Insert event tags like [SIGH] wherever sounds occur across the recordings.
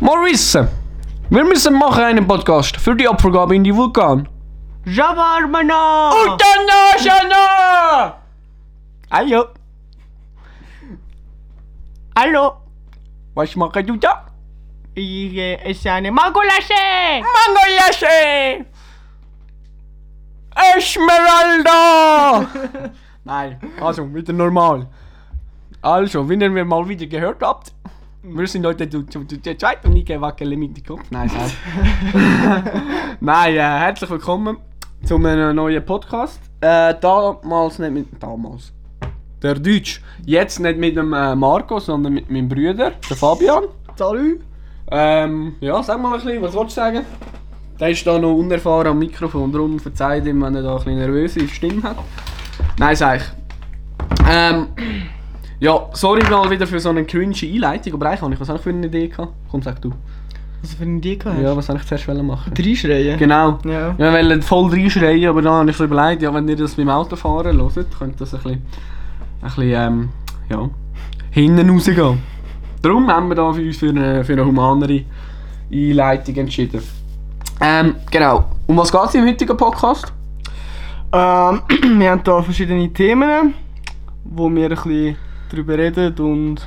Maurice, wir müssen machen einen Podcast für die Abvergabe in die Vulkan. Javarmana! Utanashana! Hallo, Hallo! was machst du da? Ich äh, esse eine Mangolasche! Mangolasche! Esmeralda! [LAUGHS] Nein, also wieder normal. Also, wenn ihr mir mal wieder gehört habt, wir sind heute zu, zu, zu der zweiten Nike Wackele mit dem Kopf. Nein, sei. [LAUGHS] Nein, äh, herzlich willkommen zu einem neuen Podcast. Äh, damals nicht mit. Damals. Der Deutsch. Jetzt nicht mit dem äh, Marco, sondern mit meinem Bruder, der Fabian. Salut! Ähm, ja, sag mal ein bisschen, was willst du sagen? Der ist da noch unerfahren am Mikrofon, darum verzeiht ihm, wenn er da ein bisschen nervöse Stimme hat. Nein, sag ich. Ähm, ja, sorry mal wieder für so eine cringe Einleitung, aber eigentlich habe ich was habe ich für eine Idee gehabt. Komm, sag du. Was für eine Idee gehabt? Ja, was soll ich zuerst machen? Drei Schreien? Genau. Ja. Wir wollen voll reinschreien, aber dann habe ich so überlegt, ja, wenn ihr das beim Autofahren hört, könnte das ein bisschen, ein bisschen ähm, ja, hinten rausgehen. Darum haben wir da für uns für eine, für eine humanere Einleitung entschieden. Ähm, genau. Um was geht es im heutigen Podcast? Ähm, [CLEARS THROAT] wir haben hier verschiedene Themen, wo wir ein bisschen drüber reden und.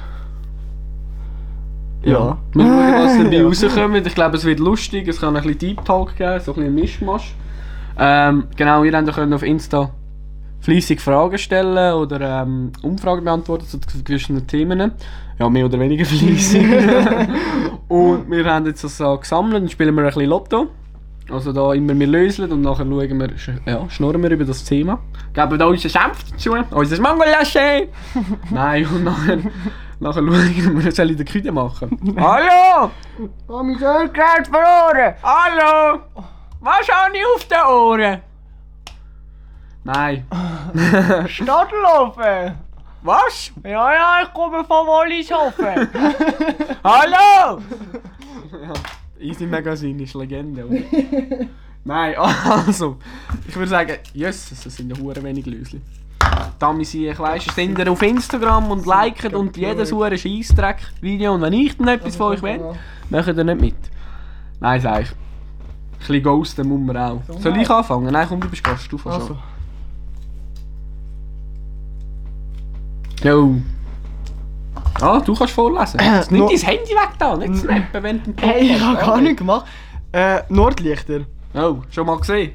Ja. Wir schauen, was dabei Ja. rauskommt. Ich glaube, es wird lustig, es kann ein bisschen Deep Talk geben, so ein bisschen Mischmasch. Ähm, genau, ihr könnt auf Insta fleissig Fragen stellen oder ähm, Umfragen beantworten zu gewissen Themen. Ja, mehr oder weniger fleissig. [LAUGHS] und wir haben jetzt das gesammelt und spielen wir ein bisschen Lotto. Also da immer wir lösen und nachher schauen wir, ja, schnurren wir über das Thema. Geben da unseren Senf dazu, unser Mangolasche. [LAUGHS] Nein, und nachher, nachher schauen wir, wir sollen den Küde machen. Hallo! Oh, mein Ölgerät verloren! Hallo! Was habe ich auf den Ohren? Nein. [LAUGHS] Stadtlaufen! Was? Ja, ja, ich komme von Wallishofen! [LAUGHS] Hallo! Easy Magazine ist Legende, oder? [LAUGHS] Nein, [LAUGHS] also, ich würde sagen, Jesus, das sind ja hure wenig Lösli. Damit sie, ich weiss, ihr sind ihr auf Instagram und liken und jedes hure Scheissdreck Video und wenn ich dann etwas von euch will, macht ihr nicht mit. Nein, sag ich. Ein bisschen ghosten muss man auch. Soll ich anfangen? Nein, komm, du bist Gast, du fängst Also. Jo. Ah, du kannst vorlesen. Jetzt nimm no- dein Handy weg da, nicht snappen, wenn du hey, ich habe gar nichts gemacht. Äh, Nordlichter. Oh, schon mal gesehen?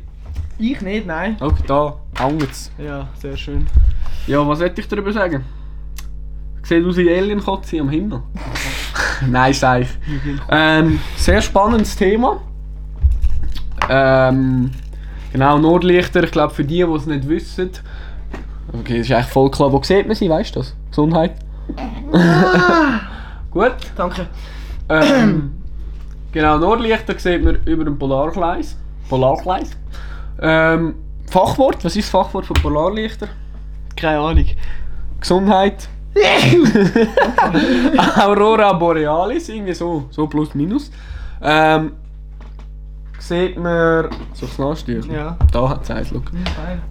Ich nicht, nein. Oh, da, hängt Ja, sehr schön. Ja, was soll ich darüber sagen? Sieht aus wie Alien-Kotze am Himmel. [LAUGHS] Nein, sag ich. Ähm, sehr spannendes Thema. Ähm, genau, Nordlichter, ich glaube für die, die es nicht wissen. Okay, das ist eigentlich voll klar, wo sieht man sie, weißt du das? Gesundheit. [LAUGHS] Gut. Danke. Ähm, genau, Nordlichter sieht man über dem Polarkreis. Polarkreis. Ähm, Fachwort, was ist das Fachwort für Polarlichter? Keine Ahnung. Gesundheit. [LAUGHS] Aurora Borealis, irgendwie so, so plus minus. Ähm, sieht man. So das Nachsteuern? Ja. Da hat es eins.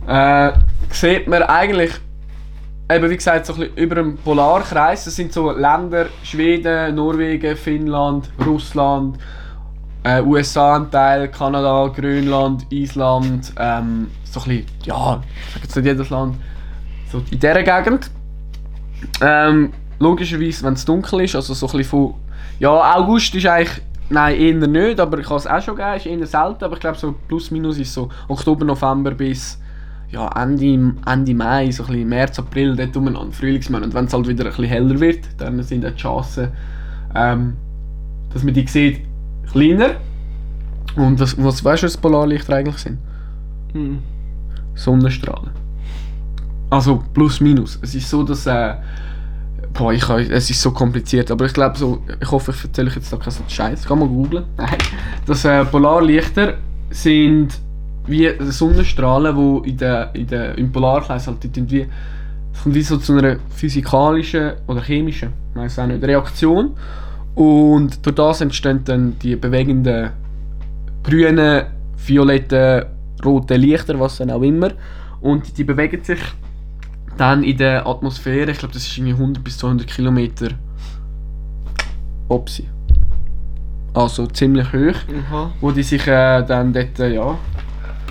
Äh, sieht man eigentlich, eben wie gesagt, so ein bisschen über dem Polarkreis. Das sind so Länder, Schweden, Norwegen, Finnland, Russland, äh, USA ein Teil, Kanada, Grönland, Island, ähm, so ein bisschen, ja, ich sage jetzt nicht jedes Land, so in dieser Gegend. Ähm, logischerweise, wenn es dunkel ist, also so ein bisschen von, ja, August ist eigentlich, nein, eher nicht, aber ich habe es auch schon gegeben, ist eher selten, aber ich glaube so plus minus ist so Oktober, November bis ja, Ende, Ende Mai, so ein bisschen März, April, dort umeinander, Frühlingsmonat. Und wenn es halt wieder ein bisschen heller wird, dann sind die Chancen, ähm, dass man die sieht, kleiner. Und was, was weißt du, was Polarlichter eigentlich sind? Hm. Sonnenstrahlen. Also plus minus. Es ist so, dass äh, boah, ich kann, es ist so kompliziert, aber ich glaube so, ich hoffe, ich erzähle euch jetzt da keinen Scheiß. Kann man googlen. [LAUGHS] Nein. Das äh, Polarlichter sind wie Sonnenstrahlen, die in der, in der, im Polarkreis halt die, die, wie, es kommt wie so zu einer physikalischen oder chemischen, weiß auch nicht, Reaktion. Und durch das entstehen dann die bewegenden grünen, violetten, roten Lichter, was dann auch immer. Und die bewegen sich dann in der Atmosphäre, ich glaube, das ist irgendwie 100 bis 200 Kilometer ob sie. also ziemlich hoch, Aha. wo die sich äh, dann dort äh, ja,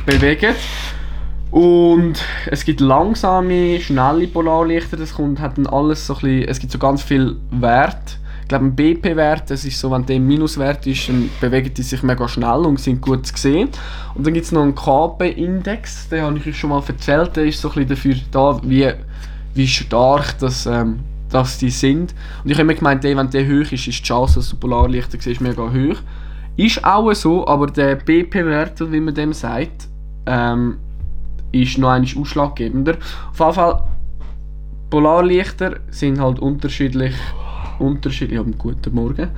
bewegen. Und es gibt langsame, schnelle Polarlichter, das kommt, hat dann alles so ein bisschen, es gibt so ganz viel Wert. Ich glaube, ein BP-Wert, das ist so, wenn der Minuswert ist, dann bewegen die sich mega schnell und sind gut zu sehen. Und dann gibt es noch einen KP-Index, den habe ich euch schon mal erzählt, der ist so ein dafür da, wie, wie stark das, ähm, dass die sind. Und ich habe immer gemeint, ey, wenn der hoch ist, ist die Chance, dass du Polarlichter siehst, mega hoch. Ist auch so, aber der BP-Wert, wie man dem sagt, ähm, ist noch einmal ausschlaggebender. Auf jeden Fall, Polarlichter sind halt unterschiedlich, unterschiedlich, ja, guten Morgen,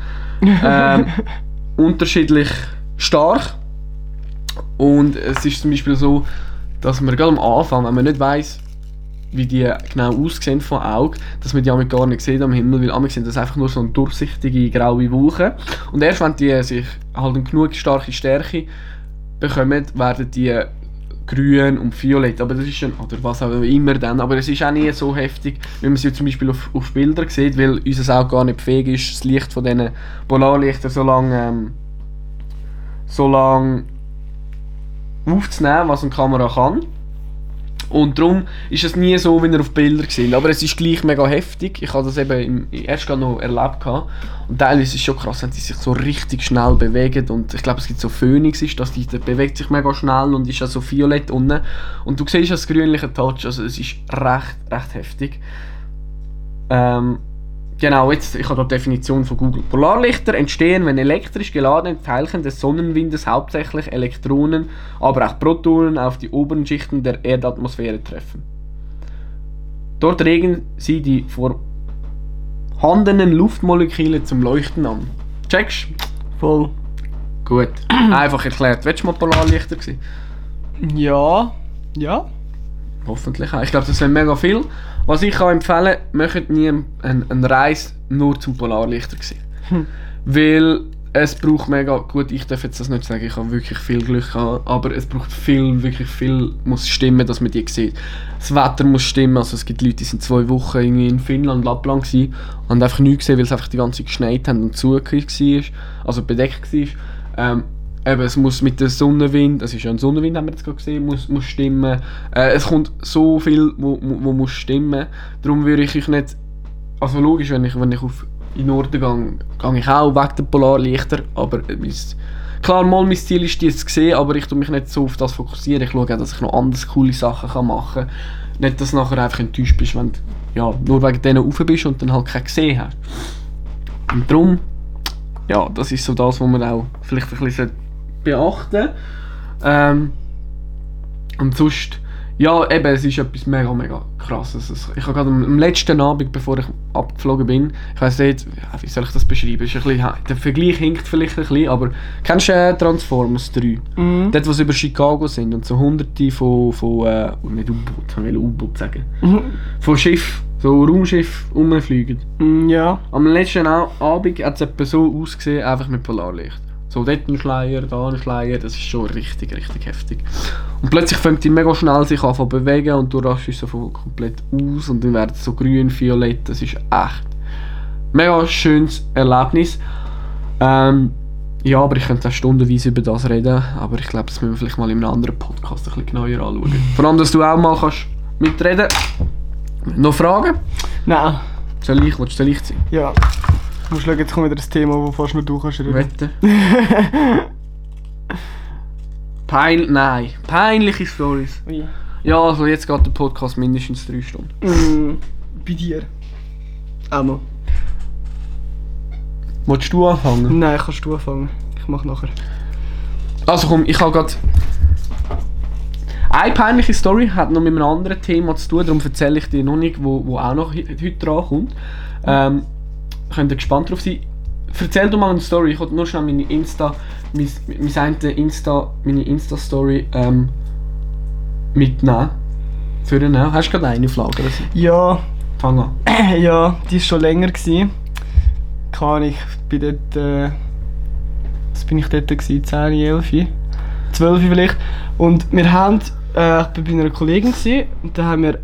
[LAUGHS] ähm, unterschiedlich stark. Und es ist zum Beispiel so, dass man gerade am Anfang, wenn man nicht weiß, wie die genau aussehen vom Auge, dass man die damit gar nicht sieht am Himmel, weil einmal sind das einfach nur so eine durchsichtige graue Wolke. Und erst wenn die sich halt eine genug starke Stärke bekommen, werden die grün und violett, aber das ist schon, oder was auch immer dann, aber es ist auch nie so heftig, wie man ja zum Beispiel auf, auf Bildern sieht, weil unser Auge gar nicht fähig ist, das Licht von diesen Polarlichtern so lange ähm, so lang aufzunehmen, was eine Kamera kann. Und darum ist es nie so, wie ihr auf Bildern seht. Aber es ist gleich mega heftig. Ich habe das eben im, erst gerade noch erlebt. Gehabt. Und teilweise ist es schon krass, wenn die sich so richtig schnell bewegen. Und ich glaube, es gibt so Phoenix, ist, dass die, der bewegt sich mega schnell und ist ja so violett unten. Und du siehst das grünliche Touch. Also es ist recht, recht heftig. Ähm, Genau, jetzt, ich habe die Definition von Google. Polarlichter entstehen, wenn elektrisch geladene Teilchen des Sonnenwindes, hauptsächlich Elektronen, aber auch Protonen, auf die oberen Schichten der Erdatmosphäre treffen. Dort regen sie die vorhandenen Luftmoleküle zum Leuchten an. Checkst? Voll. Gut. [CLEARS THROAT] Einfach erklärt. Willst du mal Polarlichter sehen? Ja. Ja. Hoffentlich auch. Ich glaube, das sind mega viel. Was ich kann empfehlen, macht nie eine ein Reise nur zum Polarlichter. Hm. Weil es braucht mega, gut, ich darf jetzt das nicht sagen, ich habe wirklich viel Glück gehabt, aber es braucht viel, wirklich viel muss stimmen, dass man die sieht. Das Wetter muss stimmen, also es gibt Leute, die sind zwei Wochen irgendwie in Finnland, Lappland gewesen, und einfach nichts gesehen, weil es einfach die ganze Zeit geschneit haben und zugehört war, also bedeckt war. Ähm, eben, es muss mit dem Sonnenwind, es ist ja ein Sonnenwind, haben wir jetzt gerade gesehen, muss, muss stimmen. Äh, es kommt so viel, wo, wo, muss stimmen. Darum würde ich euch nicht, also logisch, wenn ich, wenn ich auf in den Norden gehe, gehe ich auch wegen der Polarlichter, aber äh, mein, klar, mal mein Ziel ist, die zu sehen, aber ich tue mich nicht so auf das fokussieren. Ich schaue auch, dass ich noch anders coole Sachen kann machen kann. Nicht, dass du nachher einfach enttäuscht bist, wenn du ja, nur wegen denen rauf bist und dann halt keinen gesehen hast. Und darum, ja, das ist so das, was man auch vielleicht ein bisschen beachten ähm, Und sonst, ja, eben, es ist etwas mega, mega krasses. Also, ich habe gerade am, am letzten Abend, bevor ich abgeflogen bin, ich weiß nicht, ja, wie soll ich das beschreiben? Ist ein bisschen, der Vergleich hinkt vielleicht ein bisschen, aber kennst du äh, Transformers 3? Mhm. Dort, wo sie über Chicago sind und so hunderte von, von äh, nicht U-Boot, ich will U-Boot sagen, Mhm. von Schiff, so Raumschiff rumfliegen. Mm, Ja. Am letzten Abend hat es etwa so ausgesehen, einfach mit Polarlicht. So dort ein Schleier, da ein Schleier, das ist schon richtig, richtig heftig. Und plötzlich fängt die mega schnell sich an zu bewegen und du raschst so komplett aus und dann werden so grün, violett, das ist echt mega schönes Erlebnis. Ähm, ja, aber ich könnte auch stundenweise über das reden, aber ich glaube, das müssen wir vielleicht mal in einem anderen Podcast ein bisschen genauer anschauen. [LAUGHS] Vor allem, dass du auch mal kannst mitreden Noch Fragen? Nein. Soll ich, willst du ich sein? Ja. Musst schauen, jetzt kommt wieder das Thema, wo fast nur du kannst reden. Wette. Pein nein. Peinliche Stories. Ui. Ja, also jetzt geht der Podcast mindestens drei Stunden. Mm, bei dir. Auch noch. Wolltest du anfangen? Nein, kannst du anfangen. Ich mach nachher. Also komm, ich habe gerade... Eine peinliche Story hat noch mit einem anderen Thema zu tun, darum erzähle ich dir noch nicht, wo, wo auch noch he- heute dran kommt. Ähm, könnt ihr gespannt drauf sein. Erzähl du mal eine Story, ich wollte nur schnell meine Insta, mein, mein Insta, meine Insta-Story ähm, mitnehmen. Für den Hast du gerade eine? Also, Ja, Fang an. [CLEARS THROAT] ja, die war schon länger. Gewesen. Ahnung, ich bin dort. Äh, was bin ich dort? Gewesen? 10, 11, 12 vielleicht. Und wir haben. Äh, ich war bei einer Kollegin gewesen, und da haben wir.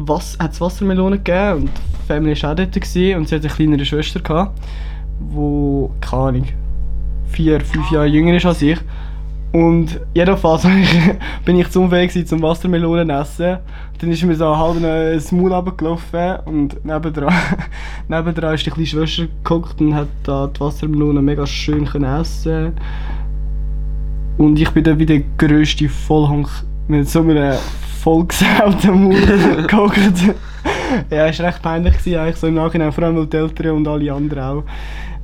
Was, hat es Wassermelonen gegeben und Family war auch dort und sie hatte eine kleinere Schwester gehabt, wo, keine Ahnung, vier, fünf Jahre jünger ist als ich. Und jedenfalls [LAUGHS] bin ich- zum Weg gewesen, zum Wassermelonen essen. Dann ist mir so halb ein Maul runtergelaufen und nebendran, [LAUGHS] nebendran ist die kleine Schwester geguckt und hat da die Wassermelone mega schön können essen Und ich bin dann wie der grösste Vollhonk mit so einem vollgesauten Maul [LAUGHS] geguckt. [LAUGHS] ja, es war recht peinlich gewesen, eigentlich so im Nachhinein, vor allem weil die Eltern und alle anderen auch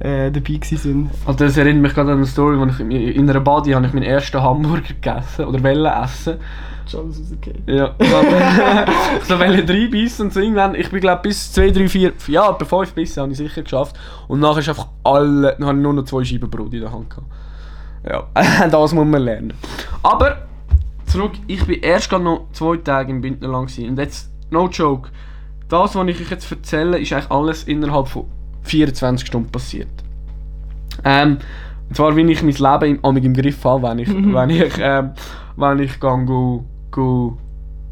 äh, dabei sind. Also das erinnert mich gerade an eine Story, wo ich in einer Body habe ich meinen ersten Hamburger gegessen oder wollte essen. Ist alles okay. Ja. Ich [LAUGHS] so wollte drei Bissen und so irgendwann, ich bin glaube bis zwei, drei, vier, ja, etwa fünf Bissen habe ich sicher geschafft. Und nachher ist einfach alle, dann habe ich nur noch zwei Scheiben Brot in der Hand gehabt. Ja, [LAUGHS] das muss man lernen. Aber, zurück, ich bin erst gerade noch zwei Tage im Bündnerland gewesen. und jetzt, no joke, das, was ich euch jetzt erzähle, ist eigentlich alles innerhalb von 24 Stunden passiert. Ähm, und zwar, wie ich mein Leben im, im Griff habe, wenn ich, wenn ich, ähm, wenn ich gang go, go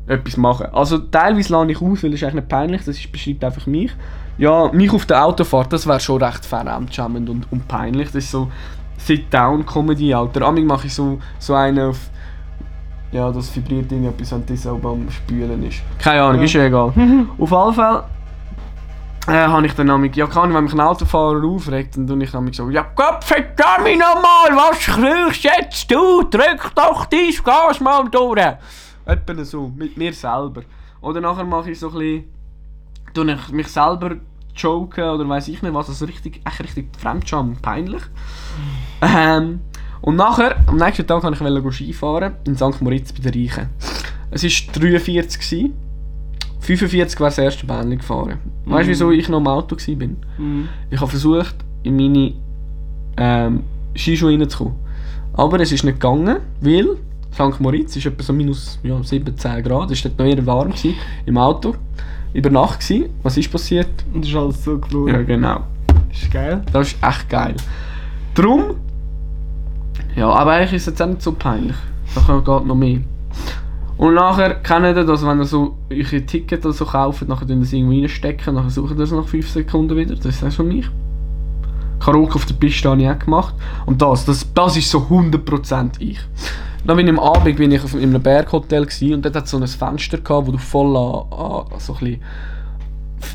etwas mache. Also teilweise lade ich aus, weil das ist eigentlich nicht peinlich, das ist, beschreibt einfach mich. Ja, mich auf der Autofahrt, das wäre schon recht fremdschämend und, und peinlich. Das ist so Sit-Down-Comedy, Alter. Amig mache ich so, so einen auf... Ja, das vibriert irgendetwas, wenn das selber am Spülen ist. Keine Ahnung, Ja. ist ja egal. [LAUGHS] auf alle Fälle äh, habe ich dann nämlich, ja kann ich, wenn mich ein Autofahrer aufregt, dann tue ich nämlich so, ja Gott verdammt mich nochmal, was kriegst jetzt du? Drück doch dein Gas mal durch. Etwa so, mit mir selber. Oder nachher mache ich so ein bisschen, tue ich mich selber joken oder weiß ich nicht was, also richtig, echt richtig Fremdscham, peinlich. [LAUGHS] Ähm, und nachher, am nächsten Tag wollte ich Skifahren in St. Moritz bei den Reichen. Es war 43, gewesen. 45 war das erste Bändchen gefahren. Weißt du, wieso ich noch im Auto war? Mhm. Ich habe versucht, in meine ähm, Skischuhe reinzukommen. Aber es ist nicht gegangen, weil St. Moritz ist etwa so minus ja, 17 Grad, es war dort noch eher warm gewesen, im Auto. Über Nacht gewesen. Was ist passiert? Und das ist alles so geflogen. Ja, genau. Ist geil. Das ist echt geil. Drum. Ja, aber eigentlich ist es jetzt auch nicht so peinlich. Da geht noch mehr. Und nachher kennt ihr das, wenn ihr so eure Ticket so kauft, nachher tun das irgendwo reinstecken, nachher sucht ihr es nach 5 Sekunden wieder. Das ist auch schon ich. Karaoke auf der Piste habe ich auch gemacht. Und das, das, das ist so 100% ich. Dann bin ich am Abend bin ich auf, in einem Berghotel gewesen, und dort hat so ein Fenster gehabt, wo du voll an, an so ein bisschen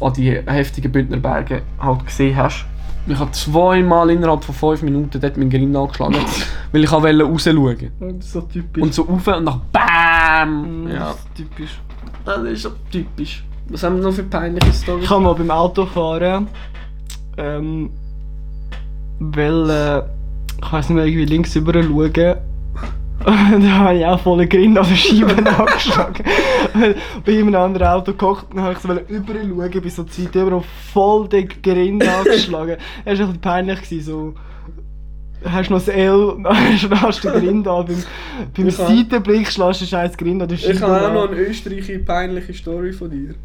an die heftigen Bündnerberge halt gesehen hast. Ich habe zweimal innerhalb von 5 Minuten dort meinen Grind angeschlagen, [LAUGHS] weil ich wollte rausschauen. Das ist so typisch. Und so rauf und dann BAM! Mhm, Ja, das ist typisch. das ist so typisch. Was haben wir noch für peinliche Storys? Ich habe mal beim Autofahren, ähm, weil, äh, ich weiß nicht mehr, irgendwie links rüber schauen. Und da habe ich auch voll Grind an den Scheiben [LAUGHS] angeschlagen. Bei einem anderen Auto gekocht und habe ich so rüber schauen, bis so die Zeit über und voll den Grind angeschlagen. Es [LAUGHS] war ein bisschen peinlich, gewesen, so. Hast du noch das L, [LAUGHS] hast du den Grind an. Beim, beim Ich Seitenblick schlägst du scheiß Grind an der Scheibe an. eine österreichische peinliche Story von dir.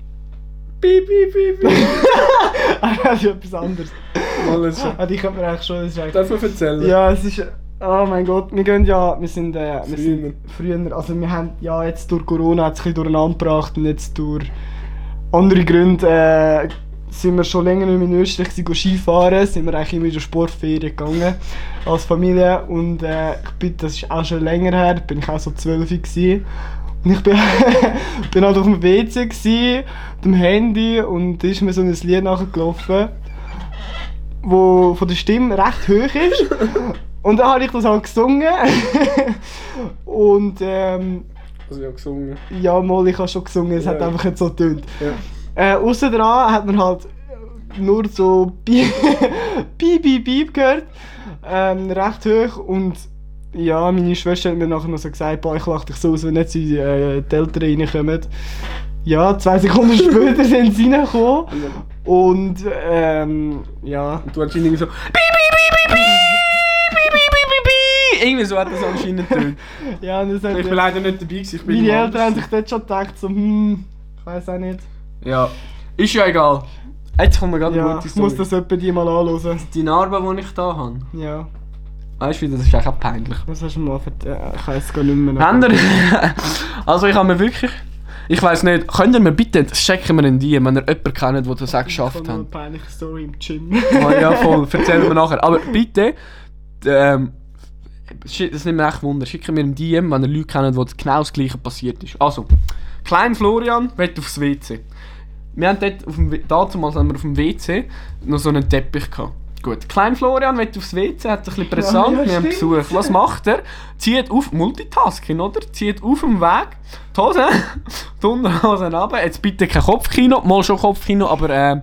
Piep, piep, piep, piep. das ist etwas anderes. Alles schon. Ah, die könnte man eigentlich schon. Das ist eigentlich Darf man erzählen? Ja, es ist. Oh mein Gott, wir gehen ja. Wir sind. Äh, wir Früher. sind früher. Also, wir haben ja jetzt durch Corona hat es ein bisschen durcheinander gebracht und jetzt durch andere Gründe äh, sind wir schon länger nicht mehr in Österreich gewesen, Skifahren. Sind wir eigentlich immer in der Sportferien gegangen als Familie. Und äh, ich bin, das ist auch schon länger her, bin ich auch so 12 gewesen. Und ich bin, [LAUGHS] bin halt auf dem WC gewesen, dem Handy und da ist mir so ein Lied nachgelaufen wo von der Stimme recht hoch ist. Und dann habe ich das halt gesungen. [LAUGHS] Und ähm, Also ja, gesungen. ja, mal, ich habe schon gesungen, es hat Ja. einfach nicht so getönt. Ja. Äh, aussen dran hat man halt nur so piep, [LAUGHS] piep, piep, piep gehört. Ähm, recht hoch und ja, meine Schwester hat mir nachher noch so gesagt, boah, ich lach dich so aus, wenn jetzt die, äh, die Eltern reinkommen. Ja, zwei Sekunden [LAUGHS] später sind sie reingekommen und ähm, ja. Und du hast irgendwie so. Irgendwie so hat das anscheinend getönt. [LAUGHS] Ja, und das hat, Ich bin leider nicht dabei gewesen. Ich bin meine Eltern haben sich dort schon gedacht, so, hm, ich weiß auch nicht. Ja. Ist ja egal. Jetzt kommt mir gerade eine Ja, gute ich Story. muss das etwa die mal anhören. Die Narbe, die ich da habe. Ja, Weißt du, das ist eigentlich auch peinlich. was hast du mal erzählt? Ich weiß es gar nicht mehr. Habt [LAUGHS] also ich habe mir wirklich... Ich weiß nicht, könnt ihr mir bitte, das checken wir in die, wenn ihr jemanden kennt, der das auch Ich geschafft habe noch hat. eine peinliche Story im Gym. Oh, ja, voll, erzählen wir nachher. Aber bitte, ähm, das nimmt mir echt Wunder. Schicken mir ein DM, wenn ihr Leute kennt, wo genau das gleiche passiert ist. Also, Klein Florian will aufs WC. Wir haben dort auf dem, damals haben wir auf dem WC noch so einen Teppich gehabt. Gut, Klein Florian will aufs WC, hat ein bisschen Präsent, Ja, ja, wir haben. Besuch. Was macht er? Zieht auf, Multitasking, oder? Zieht auf dem Weg die Hose, [LAUGHS] die Unterhosen runter. Jetzt bitte kein Kopfkino, mal schon Kopfkino, aber ähm,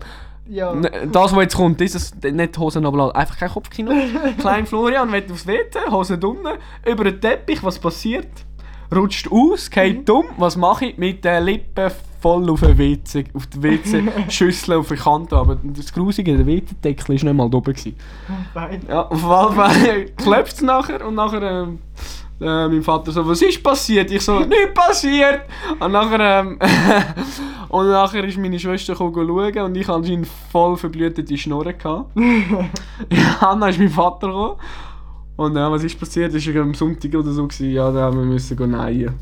Ja. Ne, Das, was jetzt kommt, dieses, nicht Hosen runterlassen, einfach kein Kopfkino. [LAUGHS] Klein Florian will aufs WC, Hosen unten, über den Teppich, was passiert? Rutscht aus, geht dumm, was mache ich? Mit den Lippen voll auf den WC, auf die WC-Schüssel [LAUGHS] auf die Kante. Aber das Grusige, der WC-Deckel war nicht mal oben. gewesen. Ja, auf jeden Fall [LAUGHS] klopft es nachher und nachher ähm, äh, mein Vater so, was ist passiert? Ich so, nichts passiert! Und nachher, ähm, [LAUGHS] und nachher ist meine Schwester schauen und ich hatte anscheinend voll verblühtete Schnorren. gehabt. [LAUGHS] ja, dann ist mein Vater gekommen. Und ja, was ist passiert? Das war am Sonntag oder so, gewesen. ja, da haben wir müssen gehen nähen.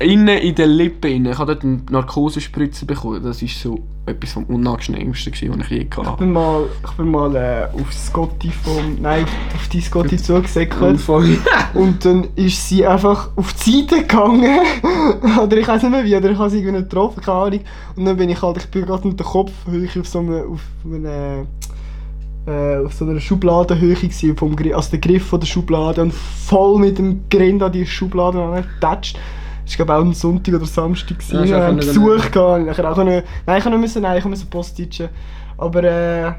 Innen in den Lippen, innen. ich habe dort eine Narkosespritze bekommen. Das war so etwas vom Unangenehmsten, gewesen, was ich je Ich hatte. bin mal, ich bin mal äh, auf Scotty vom. Nein, auf die Scotty zugesäckelt. [LAUGHS] Und dann ist sie einfach auf die Seite gegangen. [LAUGHS] oder ich weiß nicht mehr wie, oder ich habe sie irgendwie nicht getroffen, keine Ahnung. Und dann bin ich halt, ich bin gerade mit der Kopfhöhe auf so einer, auf einer, äh, auf so einer Schubladenhöhe gewesen, vom Gri also der Griff von der Schublade und voll mit dem Grind an die Schublade angetatscht. War glaube ich auch ein Sonntag oder Samstag. Gewesen. Ja, können Besuch gehabt. Nachher auch können, nein, ich konnte müssen, nein, ich musste Postitschen. Aber äh, Ja.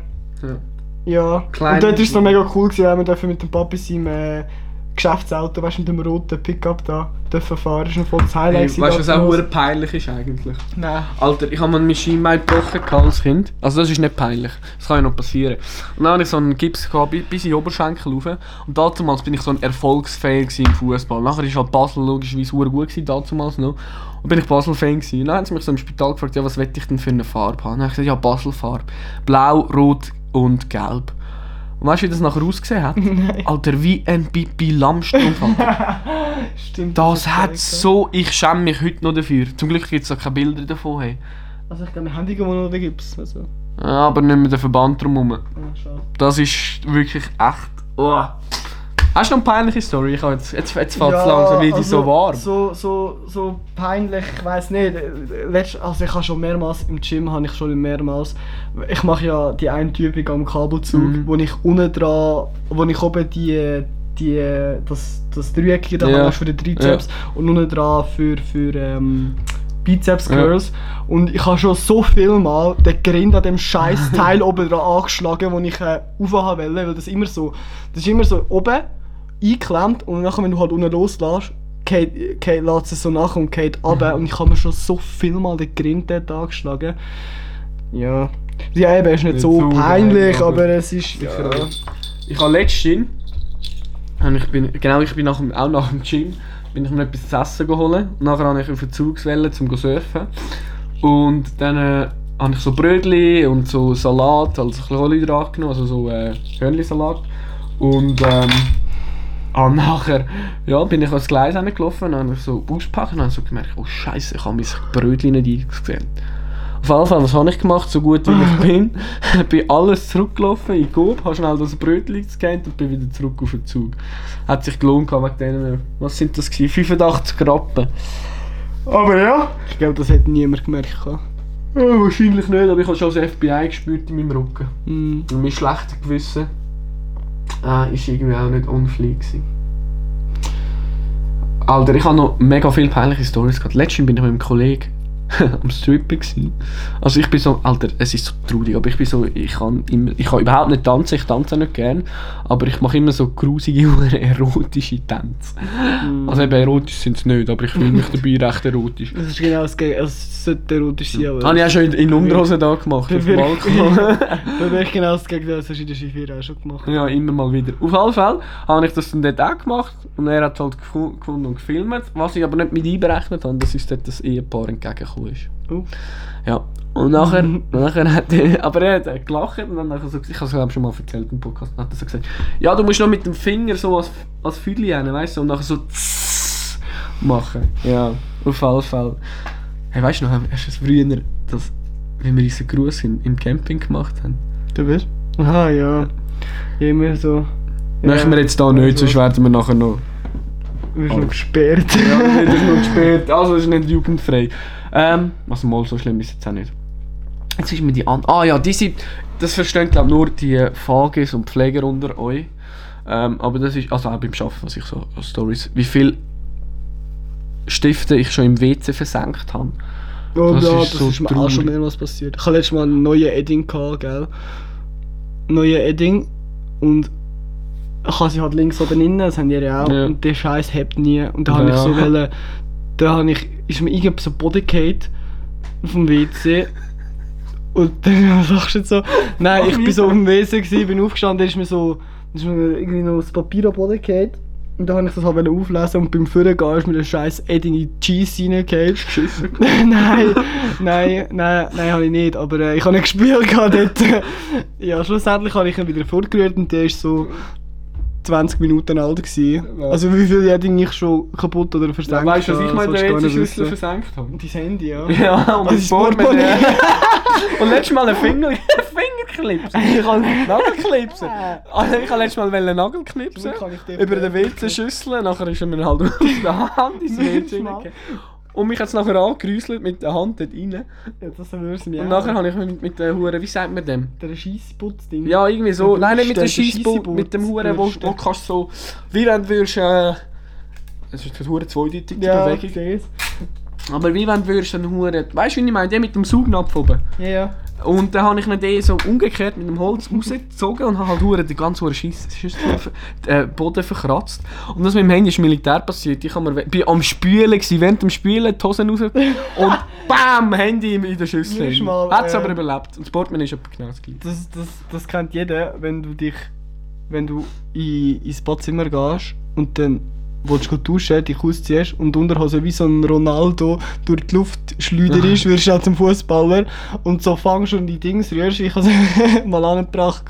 ja, und dort war es noch mega cool, gewesen, weil wir dürfen mit dem Papi seinem äh, Geschäftsauto, weißt du, mit dem roten Pickup da, dürfen fahren. Das war noch voll das Highlight. Hey, weißt du, was auch verdammt peinlich ist eigentlich? Nein. Alter, ich habe mir mein Schienbein gebrochen als Kind. Also das ist nicht peinlich. Das kann ja noch passieren. Und dann hatte ich so einen Gips gehabt, bi- bis in den Oberschenkel rauf. Und damals bin ich so ein Erfolgsfan im Fußball. Nachher war halt Basel logischerweise gut gewesen, damals noch. Und bin ich Basel-Fan gewesen. Und dann haben sie mich so im Spital gefragt, ja, was will ich denn für eine Farbe haben? Und dann habe ich gesagt, ja, Basel-Farbe. Blau, Rot und Gelb. Und weißt du, wie das nachher ausgesehen hat? [LAUGHS] Alter, wie ein Pipi Lammstrumpf. [LAUGHS] Stimmt. Das hast hat so, ich schäme mich heute noch dafür. Zum Glück gibt es keine Bilder davon. Hey. ja. Also ich glaube, wir haben irgendwo noch den Gips. Also. Ja, aber nicht mehr den Verband drumherum. Ah, schade. Das ist wirklich echt. Oh. Hast du noch eine peinliche Story? Ich jetzt, jetzt, jetzt fällt es langsam wieder so warm. So, so, so peinlich, ich weiß nicht. Letzt, also ich habe schon mehrmals im Gym, habe ich schon mehrmals. Ich mache ja die eine Übung am Kabelzug, Mhm. wo ich unten dran, wo ich oben die, die das, das Dreieckige da Ja. habe für den Trizeps und unten dran für, für ähm, Bizeps Ja. Curls. Und ich habe schon so viel Mal den Grind an dem scheiß Teil [LAUGHS] oben dran angeschlagen, wo ich äh, aufhaben wollte, weil das immer so, das ist immer so oben eingeklemmt und nachher, wenn du halt unten loslässt, geht, geht, lässt es so nach und geht runter. Und ich habe mir schon so viel Mal den Grind dort angeschlagen. Ja. Ja, eben, ist nicht Nicht so so peinlich, peinlich, aber aber es ist. Ja. Ich habe letztens, und ich bin, genau, ich bin nach dem, auch nach dem Gym, bin ich mir etwas zu essen geholt. Und nachher habe ich auf den Zug gewählt, zum zu surfen. Und dann äh, habe ich so Brötchen und so Salat, also ein bisschen Kohlenhydrat genommen, also so äh, Hörnli-Salat. Und ähm, und nachher ja, bin ich ans Gleis gelaufen und habe ich so ausgepackt und habe so gemerkt, oh Scheiße, ich habe mein Brötchen nicht eingesehen. Auf jeden Fall, was habe ich gemacht, so gut wie ich [LAUGHS] bin? [LAUGHS] bin alles zurückgelaufen in Coop, habe schnell das Brötchen gescannt und bin wieder zurück auf den Zug. Hat sich gelohnt wegen denen, was sind das gewesen? 85 Rappen. Aber ja, Ich glaube, das hätte niemand gemerkt. ja, wahrscheinlich nicht, aber ich habe schon das FBI gespürt in meinem Rücken. Mm. Und mein schlechtes Gewissen äh, ist irgendwie auch nicht fleek gewesen. Alter, ich habe noch mega viele peinliche Stories gehabt. Letztens bin ich mit einem Kollegen [LAUGHS] am Strippen gewesen. Also ich bin so, Alter, es ist so traurig, aber ich bin so, ich kann immer, ich kann überhaupt nicht tanzen, ich tanze nicht gern, aber ich mache immer so grusige, [LAUGHS] erotische Tänze. Also eben erotisch sind es nicht, aber ich fühle mich [LAUGHS] dabei recht erotisch. Das ist genau das Gegenteil. Also, es sollte erotisch sein, aber. Habe ich auch schon in, in Unterhose da gemacht, auf dem Balkon. Dann wäre ich genau das Gegenteil, das hast du in der Ski auch schon gemacht. Ja, immer mal wieder. Auf jeden Fall habe ich das dann dort auch gemacht und er hat halt gefu- gefunden und gefilmt. Was ich aber nicht mit einberechnet habe, dass uns dort das Ehepaar entgegengekommen ist. Oh. Ja. Und nachher, [LAUGHS] nachher hat er, aber er hat gelacht und dann nachher so, ich habe es glaube schon mal erzählt im Podcast, hat er so gesagt, ja du musst noch mit dem Finger so als, als Füdli hin, weißt du, und nachher so machen. Ja, auf jeden Fall. Hey, weißt du noch, hast du es früher, das, wenn wir unseren Gruß im, im Camping gemacht haben? Du bist? Aha, ja. Ja, immer so. Möchten wir jetzt da nicht, sonst werden wir nachher noch... Du wirst noch gesperrt. Ja, das [LAUGHS] ist noch gesperrt. Also, es ist nicht jugendfrei. Ähm, also mal so schlimm ist jetzt auch nicht. Jetzt ist mir die an. Ah ja, diese. Das verstehen glaube nur die Fages und Pfleger unter euch. Ähm, aber das ist, also auch beim Arbeiten, was ich so Stories, wie viel Stifte ich schon im WC versenkt habe. Oh Das ja, ist das so ist mir auch traurig. schon mehrmals passiert. Ich hatte letztes Mal einen neuen Edding, gehabt, gell? Neuen Edding. Und ich habe sie halt links oben innen, das haben die ja auch. Ja. Und der Scheiß hebt nie. Und da habe Ja. ich so wollen, da habe ich, ist mir irgendwie so Boden gefallen vom WC. Und dann [LAUGHS] sagst du jetzt so, nein, ich bin so auf dem WC gewesen, bin aufgestanden, ist mir so, ist mir irgendwie noch das Papier am Boden gefallen. Und dann habe ich das halt auflesen und beim Vorgehen ist mir der scheiß Edding in die Cheese reingefallen. [LAUGHS] nein, nein, nein, nein, habe ich nicht. Aber äh, ich habe nicht [LAUGHS] gespielt gehabt dort. ja, schlussendlich habe ich ihn wieder fortgerührt und der ist so 20 Minuten alt gewesen. Ja. Also wie viel Edding ich schon kaputt oder versenkt weißt du, was ich habe, nicht WC-Schüssel versenkt habe? Und dein Handy, ja. [LAUGHS] Ja, und das. Portemonnaie. und letztes Mal einen Finger, [LAUGHS] einen Fingerklips. Ich kann Nagelknipsen. [LAUGHS] Also ich habe letztes Mal einen Nagel knipsen. Kann Über den? WC-Schüssel. Nachher ist er mir halt aus der Hand ins WC. Und mich hat es nachher angerüselt mit der Hand dort rein. Ja, das würde mir Und nachher habe ich mit, mit der Hure, wie sagt man dem? Der Scheissputz-Ding. Ja, irgendwie so. Nein, nicht mit dem Scheissboot, mit dem Hure, wo, wo kannst du so. Wie wenn du würdest. Äh, es ist eine Hure zweideutige ja Bewegung. ich sehe es. Aber wie wenn du würdest eine Hure. Weißt du, wie ich meine? Der mit dem Saugnapf oben. Ja, ja. Und dann habe ich ihn so umgekehrt mit dem Holz rausgezogen und habe halt hure den ganzen hure Scheiss äh, Boden verkratzt. Und das mit dem Handy ist Militär passiert. Ich bin am Spülen gsi, während dem Spülen die Hosen raus und [LAUGHS] BAM Handy in der Schüssel. Hat es äh, aber überlebt. Und das Portemonnaie ist etwa genau das gleiche. Das, das, das kennt jeder, wenn du dich, wenn du in, ins Badzimmer gehst und dann willst du duschen, dich ausziehst und die Unterhose wie so ein Ronaldo durch die Luft schleuderst, [LAUGHS] wirst du auch zum Fußballer und so fangst du und die Dings rührst. Ich habe es [LAUGHS] mal angebracht,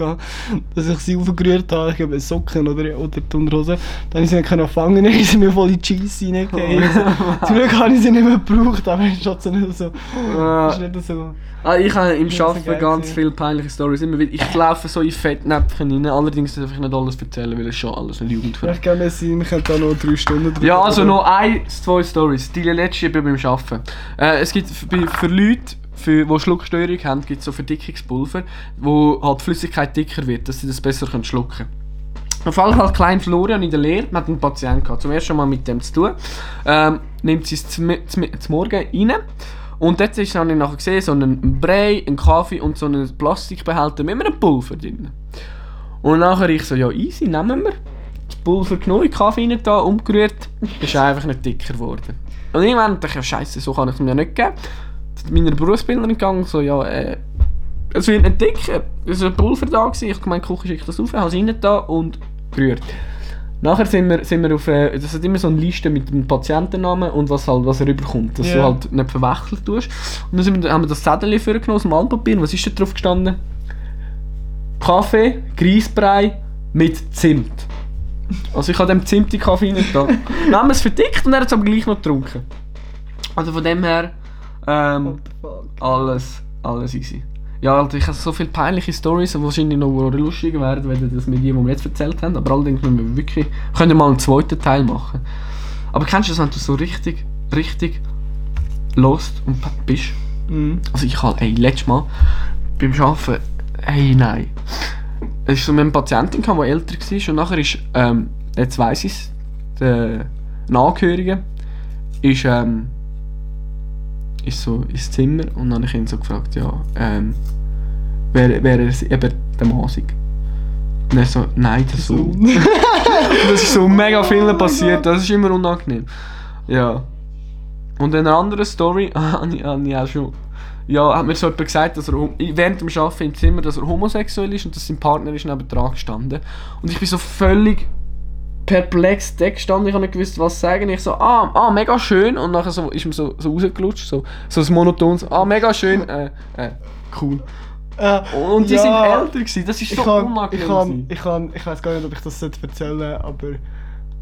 dass ich sie aufgerührt habe, ich habe Socken oder, oder die Unterhose, dann habe ich sie nicht fangen, [LAUGHS] dann sie mir voll in die Cheese reingefallen. Zum Glück habe ich sie nicht mehr gebraucht, aber es ist trotzdem nicht so... Es ist nicht so... Ah, ich habe im Arbeiten ganz viele peinliche Stories. Immer wieder. Ich laufe so in Fettnäpfchen rein. Allerdings darf ich nicht alles erzählen, weil es schon alles eine Jugendfrage Ich glaube, wir können da noch drei Stunden drüber Ja, also noch ein, zwei Stories. Die letzte eben beim Arbeiten. Äh, es gibt für, für Leute, für, die Schluckstörung haben, gibt es so Verdickungspulver, wo halt die Flüssigkeit dicker wird, dass sie das besser können schlucken können. Auf jeden Fall klein Florian in der Lehre, man hat einen Patienten gehabt, zum ersten Mal mit dem zu tun. Ähm, nimmt sie es zum, Morgen rein. Und dort ist dann nachher gesehen, so einen Brei, einen Kaffee und so einen Plastikbehälter mit einem Pulver drin. Und nachher ich so, ja easy, nehmen wir. Pulver den Kaffee rein, da, umgerührt, [LAUGHS] ist einfach nicht dicker geworden. Und irgendwann dachte ich, ja scheiße, so kann ich es mir nicht geben. Zu meiner Berufsbildnerin gegangen, so, ja, äh, es wird nicht dicker. Es war ein Pulver da, gewesen. ich die Küche schickt das auf, habe es rein da und gerührt. Nachher sind wir, sind wir auf, äh, das hat immer so eine Liste mit dem Patientennamen und was, halt, was er überkommt, dass du Ja. halt nicht verwechselt tust. Und dann sind wir, haben wir das Zettel vorgenommen aus dem Altpapier, was ist da drauf gestanden? Kaffee, Grießbrei mit Zimt. Also ich habe dem Zimt in Kaffee nicht da. [LAUGHS] Dann haben wir es verdickt und er hat es aber gleich noch getrunken. Also von dem her, ähm, alles, alles easy. Ja, Alter, ich habe so viele peinliche Stories, die wahrscheinlich noch lustiger werden, wenn das mit die, die wir jetzt erzählt haben. Aber allerdings müssen wir wirklich, können wir mal einen zweiten Teil machen. Aber kennst du das, wenn du so richtig, richtig lost und bist? Mhm. Also ich habe, ey, letztes Mal beim Arbeiten, hey, nein. War so mit einer Patientin, die älter war und nachher ist, ähm, jetzt weiss ich es, der Angehörige ist, ähm, ist so ins Zimmer und dann habe ich ihn so gefragt, ja, ähm, wäre wär er eben der Masig? Und er so, nein, der Sohn. [LAUGHS] Das ist so mega vielen passiert, das ist immer unangenehm. Ja. Und in einer anderen Story [LAUGHS] habe ich auch schon. Ja, hat mir so jemand gesagt, dass er während dem Arbeiten im Zimmer, dass er homosexuell ist und dass sein Partner ist neben dran gestanden. Und ich bin so völlig perplex da gestanden, ich habe nicht gewusst, was sagen. Ich so, ah, ah mega schön. Und nachher so, ist mir so, so rausgelutscht, so, so ein monotones, ah, mega schön, äh, äh, cool. Äh, Und die ja, sind älter gewesen, das ist Ich so kann, unangenehm. ich, kann, ich, kann, ich weiß gar nicht, ob ich das sollte erzählen aber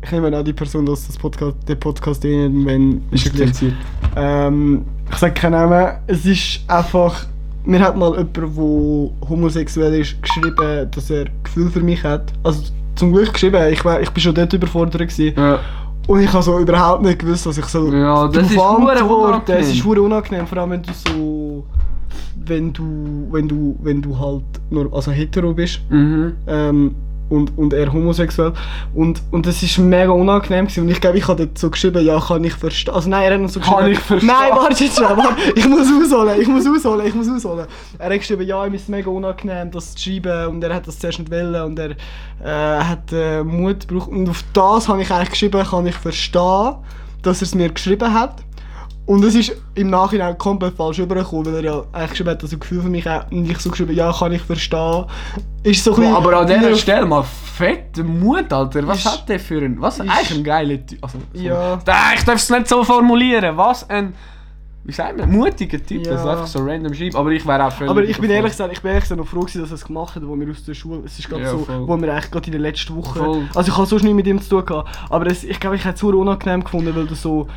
ich nehme an, die Person los das Podcast, den Podcast eh wenn Ist. Ähm, ich sage keinen Namen. Es ist einfach. Mir hat mal jemand, der homosexuell ist, geschrieben, dass er Gefühl für mich hat. Also zum Glück geschrieben. Ich, war- ich bin schon dort überfordert gewesen. Ja. Und ich habe so überhaupt nicht gewusst, was ich so Ja, das ist antworten. Es ist unangenehm. hure unangenehm, vor allem wenn du so, wenn du, wenn du, wenn du halt nur, also hetero bist Mhm. ähm, und, und er homosexuell und, und das ist mega unangenehm gewesen. und ich glaube, ich habe dort so geschrieben, ja, kann ich verstehen. Also nein, er hat noch so Kann geschrieben, ich verstehen? Nein, warte jetzt schnell, warte, ich muss ausholen, ich muss ausholen, ich muss ausholen. Er hat geschrieben, ja, ihm ist mega unangenehm, das zu schreiben und er hat das zuerst nicht wollen und er äh, hat äh, Mut gebraucht und auf das habe ich eigentlich geschrieben, kann ich verstehen, dass er es mir geschrieben hat. Und es ist im Nachhinein komplett falsch übergekommen, weil er ja eigentlich geschrieben hat, ein Gefühl für mich und ich so geschrieben, ja, kann ich verstehen. Ist so ein Aber an dieser Stelle mal fette Mut, Alter. Was Ist- hat der für ein. Was ist- eigentlich ein geiler Typ. Also, so- Ja. Ich darf es nicht so formulieren. Was ein. Wie sagt man? Mutiger Typ, Ja. das einfach so random schreibt. Aber ich wäre auch völlig. Aber ich bin ehrlich gesagt, ich bin ehrlich gesagt noch froh gewesen, dass er es gemacht hat, wo wir aus der Schule, es ist gerade Ja, so, voll. wo wir eigentlich gerade in der letzten Woche, Voll. also ich habe sonst nicht mit ihm zu tun gehabt, aber es, ich glaube, ich hätte es unangenehm gefunden, weil du so,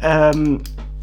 ähm,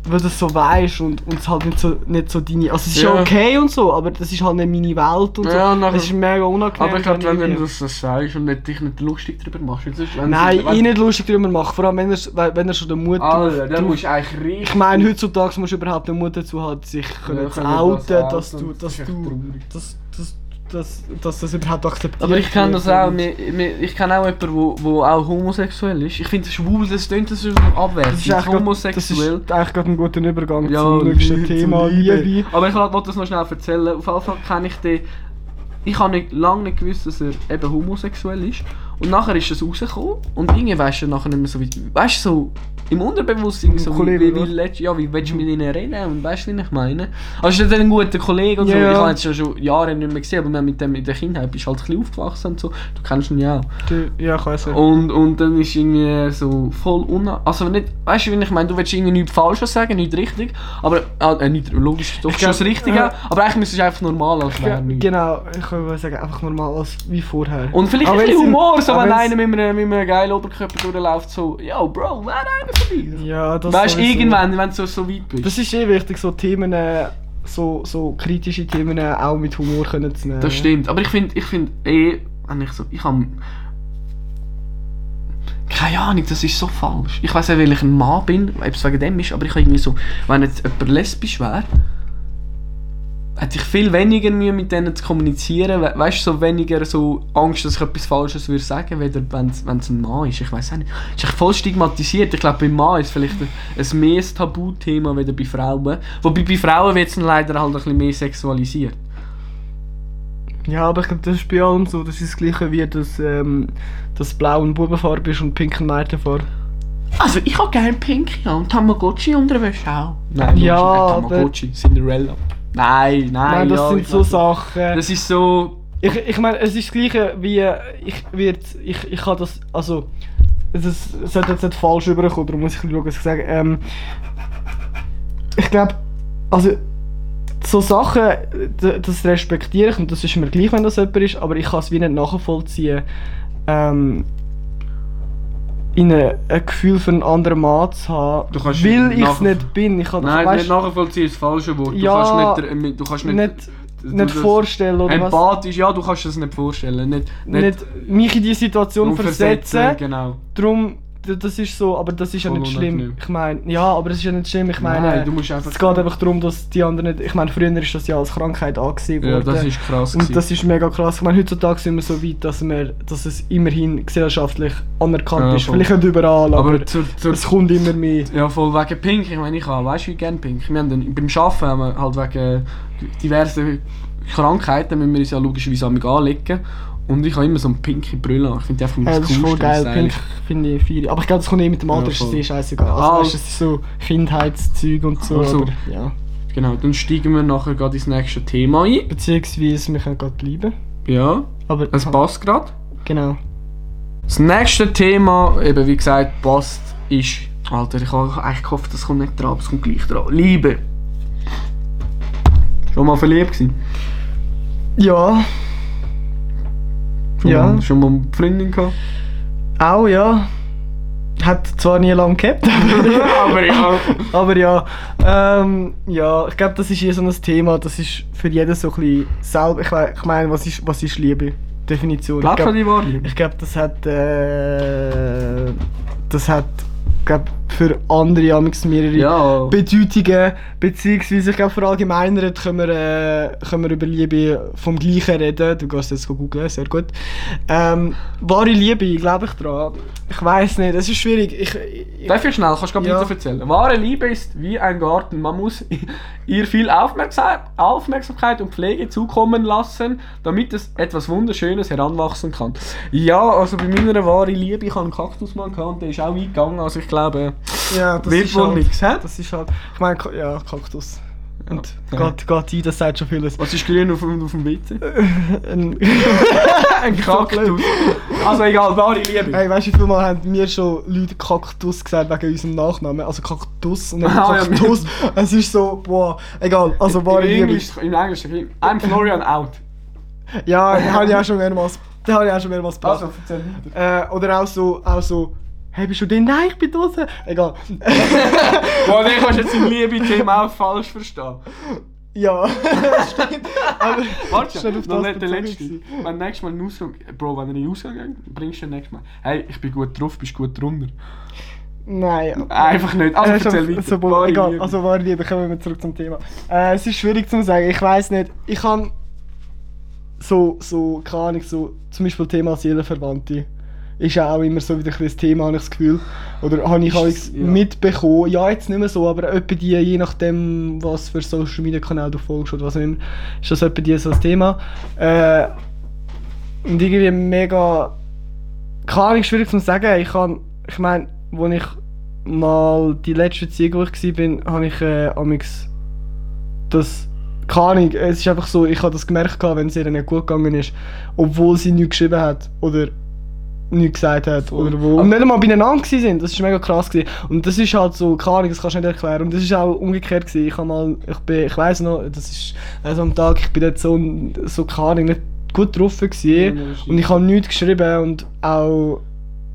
weil du es so weißt und, und es halt nicht so, nicht so deine, also es ist ja Ja. okay und so, aber das ist halt nicht meine Welt und Ja, so, nachher- es ist mega unangenehm. Aber ich glaube, wenn ich- du das so sagst und nicht, dich nicht lustig darüber machst. sonst- wenn Nein, wenn- ich nicht lustig drüber machen, vor allem wenn er, wenn wenn er schon den Mut Alter, dann du- musst du eigentlich richtig. Ich meine, heutzutage musst du überhaupt den Mut dazu haben, sich können zu das outen, dass du, das dass du, dass, dass, dass, dass das überhaupt akzeptiert Aber ich kenne das wird auch, mir, mir, ich kenne auch jemanden, wo, wo auch homosexuell ist. Ich finde schwul, das klingt das so Das ist, abwertend. grad, das Homosexuell. ist eigentlich gerade ein guter Übergang Ja, zum nächsten Thema, Liebe. Liebe. Aber ich wollte das noch schnell erzählen. Auf jeden Fall kenne ich den. Ich habe nicht, lange nicht gewusst, dass er eben homosexuell ist. Und nachher ist es rausgekommen. Und irgendwie weißt du nachher nicht mehr so wie. Weißt du, so im Unterbewusstsein, so wie, Kollege, wie, wie, letzt- ja, wie willst du mit ihnen reden? Und weißt du, wie ich meine? Also, ist ein guter Kollege und so. Ja, ja. Ich habe jetzt schon, schon Jahre nicht mehr gesehen, aber mit dem in der Kindheit bist halt ein bisschen aufgewachsen und so. Du kennst ihn ja auch. Du- Ja, ich weiß ja. Und, und dann ist irgendwie so voll unna... Also nicht... Weißt du, wie ich meine? Du willst irgendwie nichts Falsches sagen, nichts richtig. Aber... Äh, nicht logisch, doch Ich schon das Richtige. äh, aber eigentlich müsstest du einfach normal als nichts. genau, ich würde sagen, einfach normal als wie vorher. Und vielleicht Aber ein bisschen Humor, so wenn einer mit einem, mit einem geilen Oberkörper durchläuft, so... Yo, Bro, wer einer dir? Ja, das weißt du, irgendwann, wenn du so, so weit bist. Das ist eh wichtig, so Themen, äh, so, so kritische Themen äh, auch mit Humor können zu nehmen. Das stimmt. Aber ich finde, ich finde eh... Wenn ich so... Ich habe... Keine Ahnung, das ist so falsch. Ich weiß nicht, weil ich ein Mann bin, ob es wegen dem ist, aber ich habe irgendwie so... Wenn jetzt jemand lesbisch wäre... hätte ich viel weniger Mühe mit denen zu kommunizieren. We weißt du, so weniger so Angst, dass ich etwas Falsches würde sagen, weder wenn es ein Mann ist. Ich weiß auch nicht. Es ist voll stigmatisiert. Ich glaube, beim Mann ist es vielleicht ein, ein mehr Tabuthema weder bei Frauen. Wobei bei Frauen wird es dann leider halt ein bisschen mehr sexualisiert. Ja, aber ich glaube, das ist bei allem so. Das ist das gleiche wie das, ähm, das Blau und Bubenfarbe ist und Pink und Mädchenfarbe. Also, ich habe gerne Pink ja, und Tamagotchi Unterwäsche auch. Nein, Ja, aber- Tamagotchi, Cinderella. Nein, nein, Nein, das ja, sind so. Sachen. Das ist so... Ich, ich meine, es ist das gleiche wie ich wird ich ich kann das also es sollte jetzt nicht falsch überkommen, darum muss ich schauen, was ich sage. Ähm, ich glaube, also so Sachen, das respektiere ich und das ist mir gleich, wenn das jemand ist, aber ich kann es wie nicht nachvollziehen, ähm, in ein, ein Gefühl für einen anderen Mann zu haben, Du kannst weil ich es nicht bin. Ich kann Nein, weißt, nicht nachvollziehen ist das falsche Wort. Ja, du kannst nicht... äh, Du kannst nicht... nicht, du- nicht vorstellen oder was. Empathisch, ja, du kannst es nicht vorstellen. Nicht, nicht, Nicht mich in die Situation nur versetzen. Genau. Darum, das ist so, aber das ist ja nicht schlimm. Ich meine, ja, aber es ist ja nicht schlimm. Ich meine, Nein, du musst einfach... es geht einfach darum, dass die anderen nicht. Ich meine, früher ist das ja als Krankheit angesehen Ja, worden. das ist krass. und gewesen. das ist mega krass. Ich meine, heutzutage sind wir so weit, dass, wir, dass es immerhin gesellschaftlich anerkannt Ja, ist. Vielleicht nicht überall, aber, aber zur, zur, es kommt immer mehr. Ja, voll wegen Pink. Ich meine, ich habe, weißt du, wie gerne Pink. Wir haben dann, beim Arbeiten haben wir halt wegen diversen Krankheiten müssen wir uns ja logischerweise anlegen. Und ich habe immer so eine pinke Brille. an. Ich finde die einfach immer Ja, das ist voll geil. das Pink finde ich viel. Aber ich glaube, das kommt eh mit dem Alter, Ja, ist eh scheißegal. Also, Ah. weißt, du, es ist so Kindheitszeug und so. Also. Aber, ja. Genau, dann steigen wir nachher gerade ins nächste Thema ein. Beziehungsweise, wir können gerade bleiben. Ja, Aber es passt gerade. Genau. Das nächste Thema, eben wie gesagt, passt, ist. Alter, ich habe eigentlich gehofft, das kommt nicht dran, aber es kommt gleich dran. Liebe. Schon mal verliebt gewesen? Ja. Schon Ja. Mal, schon mal eine Freundin gehabt? Auch ja. Hat zwar nie lange gehabt, [LAUGHS] aber ja. aber ja. Ähm, ja, ich glaube, das ist hier so ein Thema, das ist für jeden so ein bisschen selber. Ich, ich meine, was ist, was ist Liebe? Definition. Du ich die? Ich glaube, das hat. Äh, das hat. Glaub, für andere amigs mehrere Ja. Bedeutungen. Beziehungsweise, ich glaube, verallgemeinert können wir, äh, können wir über Liebe vom Gleichen reden. Du gehst jetzt googeln, sehr gut. Ähm, wahre Liebe, glaube ich dran. Ich weiß nicht, es ist schwierig. Ich, ich, Darf ich schnell, kannst du Ja. ja. erzählen? Wahre Liebe ist wie ein Garten. Man muss [LAUGHS] ihr viel Aufmerksam Aufmerksamkeit und Pflege zukommen lassen, damit es etwas Wunderschönes heranwachsen kann. Ja, also bei meiner wahre Liebe, ich habe einen Kaktusmann gehabt der ist auch eingegangen, also ich glaube, ja, das wird ist wohl halt, nichts, hä? Das ist halt. Ich meine, ja, Kaktus. Und Ja. geht, geht ein, das sagt schon vieles. Was ist grün auf, dem- auf dem WC? [LAUGHS] Ein, [LAUGHS] Ein Kaktus. Also egal, wahre Liebe. Hey, weißt du, wie viel Mal haben mir schon Leute Kaktus gesagt wegen unserem Nachnamen? Also Kaktus und nicht Ah, ja, Kaktus. [LAUGHS] es ist so, boah, egal. Also wahre Im Liebe. Englisch, Im Englischen, I'm Florian out. Ja, habe ich auch schon mehrmals, den habe ich auch schon mehrmals gebracht. Also, erzähl weiter. Äh, oder auch so, auch so, hey, bist du denn? Nein, ich bin draußen. Egal. [LAUGHS] Boah, den kannst du jetzt im Liebe-Thema auch falsch verstehen. ja, [LAUGHS] stimmt. Aber Warte, auf noch das nicht der letzte. gewesen. Wenn nächstes Mal einen Ausgang... Bro, wenn er in den Ausgang geht, bringst du den nächstes Mal. Hey, ich bin gut drauf, bist gut drunter. nein. Einfach nicht. Also Äh, erzähl so, weiter. so, Wahre egal, Liebe. also wahre Liebe, kommen wir zurück zum Thema. Äh, es ist schwierig zu sagen, ich weiß nicht, ich kann so, so, keine Ahnung, so, zum Beispiel Thema Seelenverwandte. Ist ja auch immer so wieder ein Thema, habe ich das Gefühl. Oder habe ich Ist alles es- ja. mitbekommen. Ja, jetzt nicht mehr so, aber etwa die, je nachdem, was für Social Media Kanal du folgst oder was auch immer, ist das etwa die so das Thema. Äh, und irgendwie mega. Keine Ahnung, schwierig zu sagen. Ich kann, ich meine, als ich mal die letzte Beziehung, wo ich war, habe ich äh, amix das. Keine Ahnung, es ist einfach so, ich habe das gemerkt, wenn es ihr nicht gut gegangen ist, obwohl sie nichts geschrieben hat oder nichts gesagt hat. Voll. Oder wo, und nicht einmal beieinander sind, das ist mega krass. Gewesen. Und das ist halt so, keine Ahnung, das kannst du nicht erklären. Und das ist auch umgekehrt. Gewesen. Ich mal, ich bin, ich weiß noch, das ist also am Tag, ich bin dort so, so keine Ahnung, nicht gut gewesen. Ja. Und ich habe nichts geschrieben und auch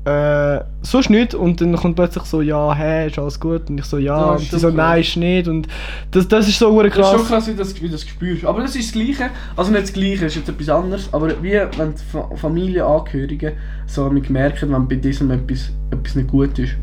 äh, sonst nicht. Und dann kommt plötzlich so, ja, hä, ist alles gut? Und ich so, ja. Ja, und sie so, krass. nein, ist nicht. Und das, das ist so hure Das ist schon krass. krass, wie du das, wie das spürst. Aber das ist das Gleiche. Also nicht das Gleiche, es ist jetzt etwas anderes. Aber wie wenn die Fa- Familienangehörigen so gemerkt, wenn bei diesem etwas, etwas nicht gut ist.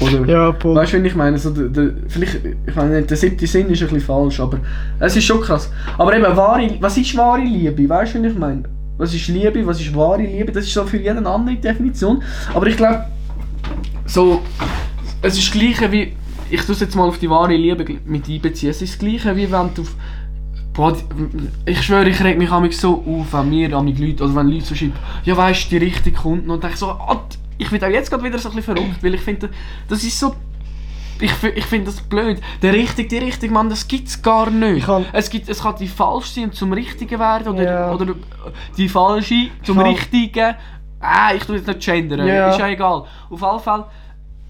Oder Ja, voll. Weißt du, wenn ich meine? So, der, der, vielleicht, ich meine, der siebte Sinn ist ein bisschen falsch, aber es ist schon krass. Aber eben, wahre, was ist wahre Liebe? Weißt du, was ich meine? Was ist Liebe, was ist wahre Liebe? Das ist so für jeden andere Definition. Aber ich glaube, so, es ist das Gleiche wie, ich tue es jetzt mal auf die wahre Liebe mit einbeziehen. Es ist das Gleiche wie wenn du auf, boah, ich schwöre, ich reg mich manchmal so auf, wenn mir an mich Leute, oder wenn Leute so schreiben, ja weißt du, die richtige kommt und denke so, ah, ich bin auch jetzt gerade wieder so ein bisschen verrückt, weil ich finde, das ist so ich, ich finde das blöd. Der Richtige, die Richtige, Mann, das gibt's gar nicht. Ich kann- es, gibt, es kann die falsch sein und zum Richtigen werden oder, Ja. oder die falsche zum kann- Richtigen. Ah, ich tue jetzt nicht gendern, Ja. ist ja egal. Auf jeden Fall,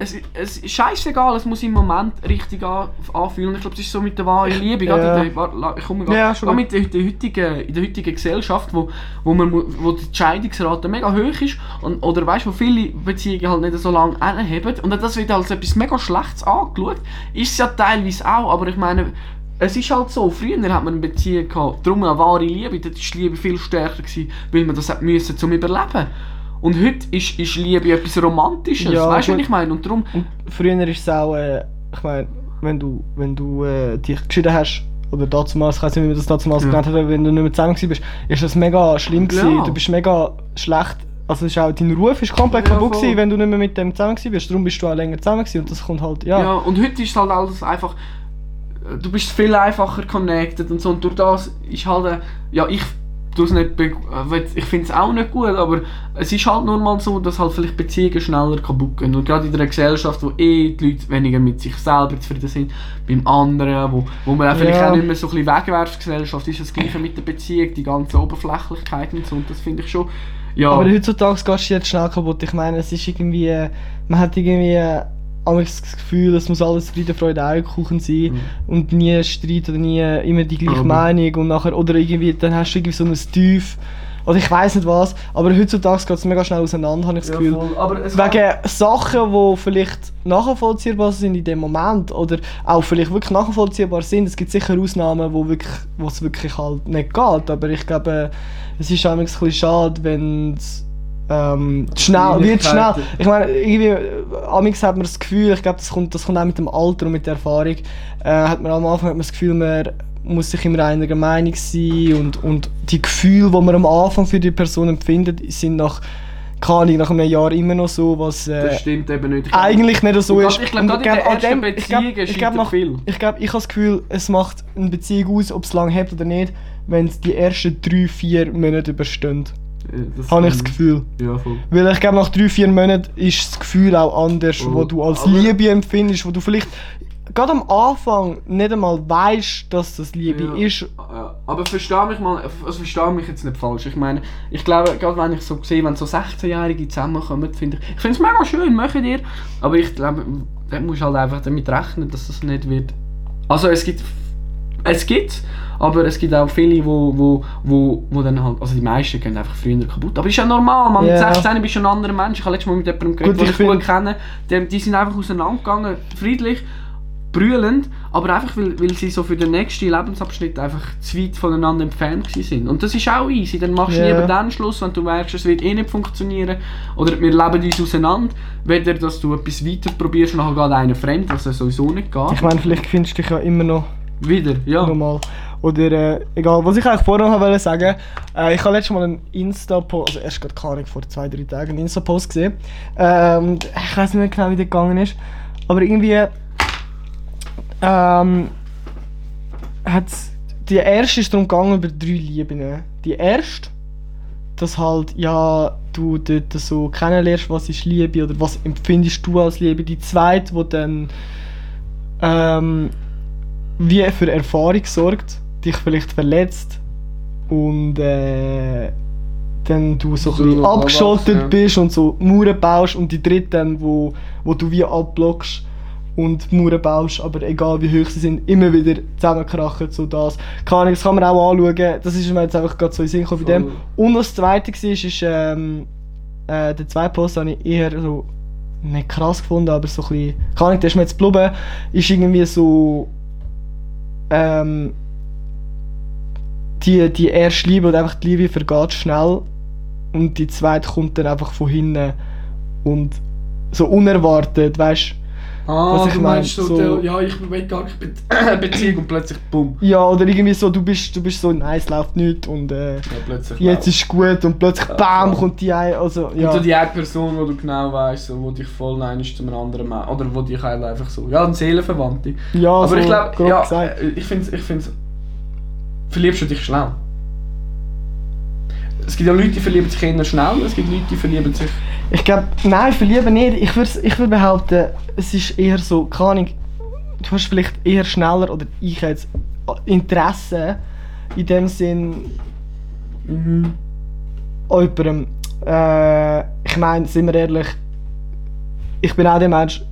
es, es ist scheißegal, es muss im Moment richtig an, anfühlen. Ich glaube, das ist so mit der wahren Liebe. Ja. gerade in der, ich komme gerade. Ja, schon gerade mit der, der heutigen, in der heutigen Gesellschaft, wo, wo, man, wo die Scheidungsrate mega hoch ist und, oder weißt wo viele Beziehungen halt nicht so lange anheben und das wird als etwas mega Schlechtes angeschaut, ist es ja teilweise auch, aber ich meine, es ist halt so, früher hat man eine Beziehung gehabt, darum eine wahre Liebe, dort war die Liebe viel stärker, gewesen, weil man das hat müssen zum Überleben. Und heute ist, ist Liebe etwas Romantisches, Ja, weißt du, was ich meine? Und darum, Und früher ist es auch, äh, ich meine, wenn du, wenn du äh, dich geschieden hast, oder damals, ich weiß nicht, wie man das damals Ja. genannt hat, wenn du nicht mehr zusammen warst, ist das mega schlimm gewesen. Ja. Du bist mega schlecht. Also ist auch, dein Ruf ist komplett Ja, kaputt gewesen, wenn du nicht mehr mit dem zusammen warst. Darum bist du auch länger zusammen gewesen und das kommt halt, ja. Ja. und heute ist halt alles einfach. Du bist viel einfacher connected und so. Und durch das ist halt. Äh, ja, ich es nicht. äh, Ich finde es auch nicht gut, aber es ist halt nur mal so, dass halt vielleicht Beziehungen schneller kaputt gehen. Und gerade in einer Gesellschaft, wo eh die Leute weniger mit sich selber zufrieden sind, beim anderen, wo, wo man auch vielleicht Ja. auch nicht mehr so ein bisschen Wegwerfgesellschaft ist, das gleiche mit der Beziehung, die ganze Oberflächlichkeit und so. Und das finde ich schon. Ja. Aber heutzutage gehst du jetzt schnell kaputt. Ich meine, es ist irgendwie, äh, man hat irgendwie äh, manchmal das Gefühl, es muss alles Friede, Freude, Eierkuchen sein Mhm. und nie Streit oder nie immer die gleiche Aber- Meinung und nachher, oder irgendwie, dann hast du irgendwie so ein Tief oder ich weiß nicht was, aber heutzutage geht es mega schnell auseinander, habe ich das Gefühl. Aber es Wegen Sachen, die vielleicht nachvollziehbar sind in dem Moment oder auch vielleicht wirklich nachvollziehbar sind. Es gibt sicher Ausnahmen, wo, wirklich, wo es wirklich halt nicht geht, aber ich glaube, es ist auch ein bisschen schade, wenn es ähm, schnell, wird schnell. Ich meine, irgendwie, äh, amigs hat man das Gefühl, ich glaube, das kommt, das kommt auch mit dem Alter und mit der Erfahrung, äh, hat man am Anfang hat man das Gefühl, man muss sich immer einer Meinung sein und, und die Gefühle, die man am Anfang für die Person empfindet, sind nach, keine Ahnung, nach einem Jahr immer noch so, was äh, Das stimmt eben nicht. Eigentlich nicht so ist. ich glaub, Und grad in der dem- ich glaub- Beziehung ich glaub, nach- viel. Ich glaube, ich habe das Gefühl, es macht eine Beziehung aus, ob es lange hält oder nicht, wenn es die ersten drei, vier Monate überstehen. Äh, das- Habe ich das Gefühl. Ja, voll. Weil ich glaube, nach drei, vier Monaten ist das Gefühl auch anders, Oh, wo du als Liebe empfindest, wo du vielleicht gerade am Anfang nicht einmal weißt, dass das Liebe Ja. ist. Ja, aber versteh mich mal, also versteh mich jetzt nicht falsch. Ich meine, ich glaube, gerade wenn ich so sehe, wenn so 16-Jährige zusammenkommen, finde ich, ich finde es mega schön, machen ihr. Aber ich glaube, da musst halt einfach damit rechnen, dass das nicht wird. Also es gibt, es gibt, aber es gibt auch viele, wo, wo, wo, wo dann halt, also die meisten gehen einfach früher kaputt. Aber ist ja normal, man. Ja. Mit 16 bist du ein anderer Mensch. Ich habe letztes Mal mit jemandem geredet, den ich gut kenne. Die, die sind einfach auseinandergegangen, friedlich brüllend, aber einfach weil, weil sie so für den nächsten Lebensabschnitt einfach zu weit voneinander entfernt sind. Und das ist auch easy, dann machst du Ja. lieber dann Schluss, wenn du merkst, es wird eh nicht funktionieren oder wir leben uns auseinander, weder dass du etwas weiter probierst und nachher geht einer fremd, was ja sowieso nicht geht. Ich meine, vielleicht findest du dich ja immer noch Wieder, ja. normal. Oder äh, egal, was ich eigentlich vorher noch wollte sagen, äh, ich habe letztes Mal einen Insta-Post, also erst gerade keine vor zwei, drei Tagen einen Insta-Post gesehen. Ähm, ich weiß nicht mehr genau, wie der gegangen ist. Aber irgendwie ähm, hat's, die erste ist darum gegangen über drei Lieben. Die erste, dass halt, ja, du dort so kennenlernst, was ist Liebe oder was empfindest du als Liebe. Die zweite, wo dann ähm, wie für Erfahrung sorgt, dich vielleicht verletzt und äh, dann du so, So ein bisschen abgeschottet ja. bist und so Mauern baust und die dritte dann, wo, wo du wie abblockst und Mauern baust, aber egal wie hoch sie sind, immer wieder zusammenkrachen, so das. Keine Ahnung, das kann man auch anschauen, das ist mir jetzt einfach gerade so in Sinn gekommen dem. Und was das zweite war, ist, ähm, äh, der zweite Post habe ich eher so, nicht krass gefunden, aber so ein bisschen, keine Ahnung, der ist mir jetzt geblieben, ist irgendwie so, ähm, die, die erste Liebe oder einfach die Liebe vergeht schnell und die zweite kommt dann einfach von hinten und so unerwartet, weißt Ah, Was ich du mein, meinst so, so- ja, ich will gar nicht Be [COUGHS] Beziehung und plötzlich bumm. Ja, oder irgendwie so, du bist, du bist so, nein, es läuft nicht und äh, Ja, plötzlich jetzt ist gut und plötzlich Ja, BAM voll. kommt die ein, also ja. Und so die eine Person, wo du genau weißt, so, wo dich voll nein ist zu einem anderen Mann. Oder wo dich halt einfach so. Ja, ein Seelenverwandte. ja, Aber so ich glaube, ja, gesagt. äh, ich finde ich find's, Verliebst du dich schnell? Es gibt ja Leute, die verlieben sich eher schnell, es gibt Leute, die verlieben sich. Ich glaube, nein, verlieben nicht. Ich würde ich würd behaupten, es ist eher so, keine Ahnung, du hast vielleicht eher schneller, oder ich jetzt, Interesse in dem Sinn Mhm. an jemandem. Äh, ich meine, sind wir ehrlich, ich bin auch der Mensch,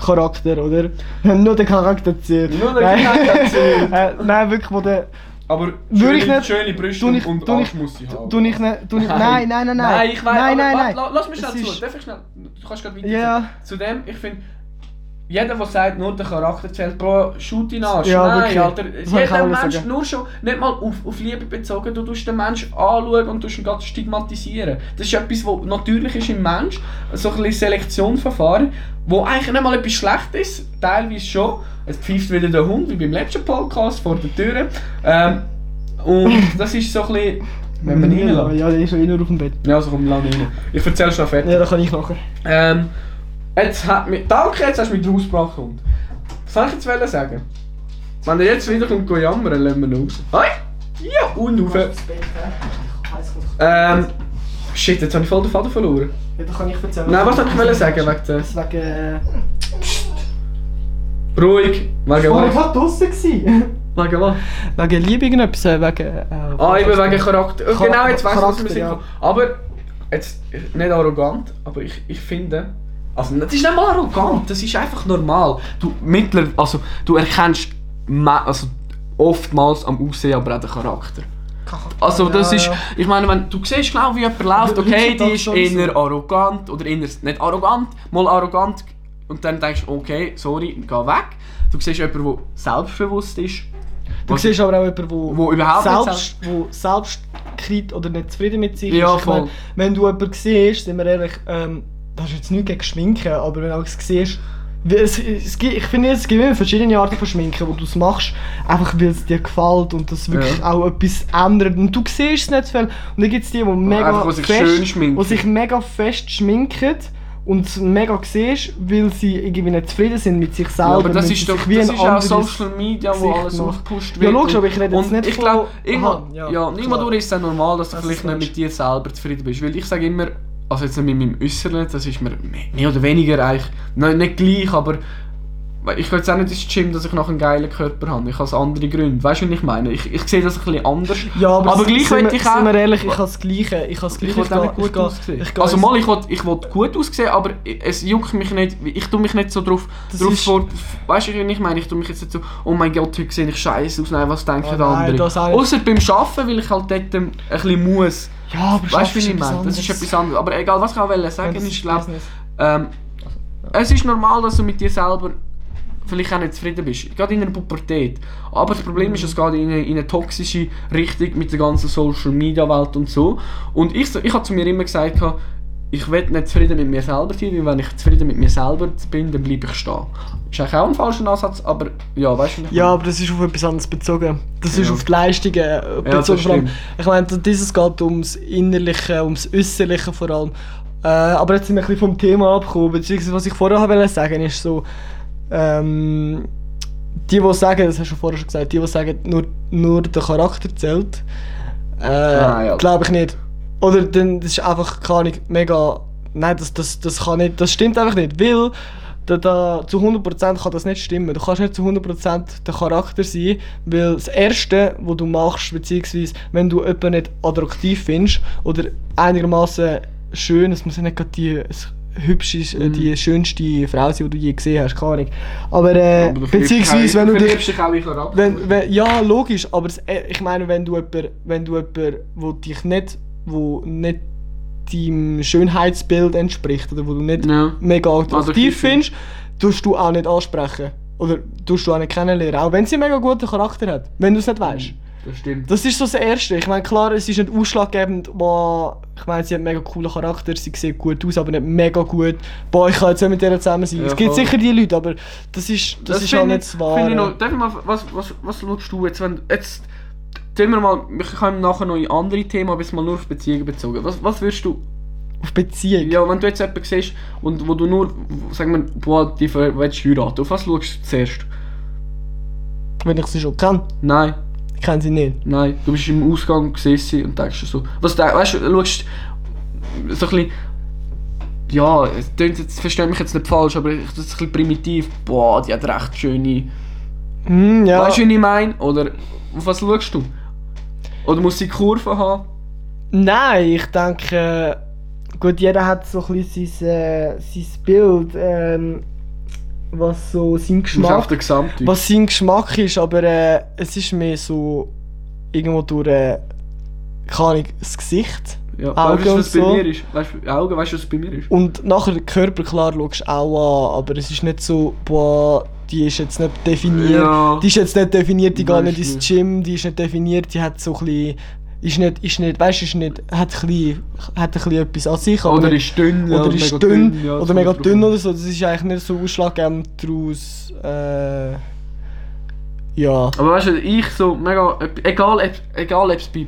Charakter, oder? [LAUGHS] Nur der Charakter zählt. Nur der. Charakter zählt. [LAUGHS] äh, nein, wirklich, wo der... Aber Würde ich nicht- schöne Brüste ich- und Arsch ich- muss sie haben. Nicht, ne- du nicht, nein, nein, nein, nein. Nein, ich weiß, nein, aber nein, nein. la- lass mich schnell zu. Darf ich schnell? Du kannst gerade weiter. Ja. Zudem, ich finde, jeder, der sagt, nur der Charakter zählt, Bro, shoot ihn an. Ja, Nein. Alter. Das ich Jeder Mensch, sagen. nur schon, nicht mal auf, auf Liebe bezogen, du tust den Menschen anschauen und tust ihn gerade stigmatisieren. Das ist etwas, was natürlich ist im Mensch, so ein bisschen Selektionsverfahren, wo eigentlich nicht mal etwas schlecht ist, teilweise schon. Es pfeift wieder der Hund, wie beim letzten Podcast, vor der Tür. Ähm, und [CLEARS THROAT] das ist so ein bisschen, wenn man ja, reinlässt. ja, der ist schon eh nur auf dem Bett. Ja, also komm, lang rein. Ich erzähle schon fertig. Ja, da kann ich nachher. Ähm, jetzt hat mich, danke, jetzt hast du mich rausgebracht. Und. Was soll ich jetzt wollen sagen? Wenn er jetzt wieder kommt, jammern, lassen wir ihn raus. Hi! Ja, und rauf. Ähm, shit, jetzt habe ich voll den Faden verloren. Ja, da kann ich erzählen. Nein, was wollte ich wollen sagen wegen der... Wegen... Äh, Ruhig, wegen ich war was? gerade draussen. Wegen was? wegen Liebe irgendetwas, wegen... Äh, Ah, eben wegen Charakter. Char- genau, jetzt weiss ich, was Charakter, ja. ja. Aber, jetzt, nicht arrogant, aber ich, ich finde... Also, das ist nicht mal arrogant, das ist einfach normal. Du, mittler, also, du erkennst also, oftmals am Aussehen, aber auch den Charakter. Also das Ja, ist, ja. ich meine, wenn du siehst genau wie jemand läuft, okay, die ist eher arrogant oder eher nicht arrogant, mal arrogant und dann denkst du, okay, sorry, geh weg. Du siehst jemanden, der selbstbewusst ist. Du siehst aber auch jemanden, wo, Wo überhaupt selbst, wo selbstkrit oder nicht zufrieden mit sich Ja, ist. Ich meine, wenn du jemanden siehst, sind wir ehrlich, ähm, das ist jetzt nicht gegen Schminken, aber wenn du auch siehst, es, es, gibt- ich finde, es gibt immer verschiedene Arten von Schminken, wo du es machst, einfach weil es dir gefällt und das wirklich Ja. auch etwas ändert. Und du siehst es nicht viel. Und dann gibt es die, die mega einfach, die sich fest, die sich mega fest schminken und es mega siehst, weil sie irgendwie nicht zufrieden sind mit sich selber. Ja, aber das ist doch wie das ist auch Social Media, wo alles aufgepusht Ja, wird. logisch, aber ich rede jetzt nicht ich von- glaube, irgendwo, Aha, ja, ja, durch ist es normal, dass du Das vielleicht nicht mit dir selber zufrieden bist. Weil ich sage immer, also jetzt mit meinem Äußeren, das ist mir mehr- oder weniger eigentlich, nicht gleich, aber ich gehe jetzt auch nicht ins Gym, dass ich noch einen geilen Körper habe. Ich habe andere Gründe. Weißt du, was ich meine? Ich, ich sehe das ein bisschen anders. Ja, aber, Aber gleich will ich auch- Sind wir ehrlich, ich habe das Gleiche. Ich habe das Ich Gleiche. will auch nicht gehe- gut gehe- aussehen. ich gehe Also mal, ich will, ich will gut aussehen, aber es juckt mich nicht, ich tue mich nicht so drauf, Das drauf ist- vor, weißt du, was ich meine? Ich tue mich jetzt nicht so, oh mein Gott, heute sehe ich scheiße aus, nein, was denken Oh nein, nicht. Außer beim Arbeiten, weil ich halt dort ähm, ein bisschen muss. Ja, aber Weißt du, wie ich meine? Das ist etwas anderes. Aber egal, was ich auch wollte Ja, sagen, ist, glaube ähm, es ist normal, dass du mit dir selber vielleicht auch nicht zufrieden bist. Gerade in der Pubertät. Aber das Problem ist, es geht in eine, in eine toxische Richtung mit der ganzen Social Media Welt und so. Und ich, ich habe zu mir immer gesagt, ich will nicht zufrieden mit mir selber sein, weil wenn ich zufrieden mit mir selber bin, dann bleibe ich stehen. Ist eigentlich auch ein falscher Ansatz, aber ja, weißt du, Ja, aber das ist auf etwas anderes bezogen. Das ist Ja. auf die Leistungen äh, das bezogen. vor allem. stimmt. ich meine, dieses geht ums Innerliche, ums Äußerliche vor allem. Äh, aber jetzt sind wir ein bisschen vom Thema abgekommen. Beziehungsweise, was ich vorher wollte sagen, ist so, ähm, die, die sagen, das hast du vorher schon gesagt, die, die sagen, nur, nur der Charakter zählt, äh, Ah, ja. glaube ich nicht. Oder dann, das ist einfach, keine Ahnung, mega, nein, das, das, das kann nicht, das stimmt einfach nicht, weil da, da, zu 100% kann das nicht stimmen. Du kannst nicht zu 100% der Charakter sein, weil das Erste, was du machst, beziehungsweise wenn du jemanden nicht attraktiv findest oder einigermaßen schön, es muss ja nicht gerade die es hübsche, äh, Mhm. die schönste Frau sein, die du je gesehen hast, keine Ahnung. Aber, äh, Aber beziehungsweise wenn du dich dich auch in Charakter. wenn, wenn, ja, logisch, aber es, äh, ich meine, wenn du jemand, wenn du jemand, wo dich nicht, wo nicht deinem Schönheitsbild entspricht oder wo du nicht Ja. mega attraktiv Attraktiv findest, tust du auch nicht ansprechen. Oder tust du auch nicht kennenlernen, auch wenn sie einen mega guten Charakter hat, wenn du es nicht weißt. Das stimmt. Das ist so das Erste. Ich meine, klar, es ist nicht ausschlaggebend, boah, ich meine, sie hat einen mega coolen Charakter, sie sieht gut aus, aber nicht mega gut. Boah, ich kann jetzt nicht mit ihr zusammen sein. Ja, es gibt voll. sicher die Leute, aber das ist, das ist auch nicht ich- das Wahre. ich noch, darf ich mal, was, was, was schaust du jetzt, wenn, jetzt, tun wir mal, wir kommen nachher noch in andere Themen, aber jetzt mal nur auf Beziehungen bezogen. Was, was würdest du, Auf Beziehung. ja, wenn du jetzt jemanden siehst und wo du nur, sagen wir, boah, die willst du heiraten, auf was schaust du zuerst? Wenn ich sie schon kenne. Nein, Ich kenne sie nicht. nein, du bist im Ausgang gesessen und denkst so, was du, weißt du, schaust so ein bisschen, ja, es klingt jetzt, verstehe mich jetzt nicht falsch, aber das ist ein bisschen primitiv, boah, die hat recht schöne Hm, ja. Weißt du, wie ich meine? Oder auf was schaust du? Oder muss sie Kurve haben? Nein, ich denke, gut, jeder hat so ein bisschen sein, äh, sein Bild, ähm, was so sein Geschmack, was sein Geschmack ist, aber äh, es ist mehr so irgendwo durch, äh, keine Ahnung, das Gesicht. Ja, Augen weißt du, was und bei so. mir ist? Weißt du, Augen, weißt du, was bei mir ist? Und nachher den Körper, klar, schaust du auch an, aber es ist nicht so, boah, die ist jetzt nicht definiert. Ja. Die ist jetzt nicht definiert, die geht nicht ins. Gym, die ist nicht definiert, die hat so ein bisschen, ist nicht, ist nicht, weißt du, ist nicht, hat ein bisschen, hat ein bisschen etwas an sich, Oder nicht- ist dünn. ja, oder ist mega dünn, ja, oder mega dünn oder so, das ist eigentlich nicht so ausschlaggebend daraus, äh, ja. Aber weißt du, ich so mega. Egal, egal ob es bei.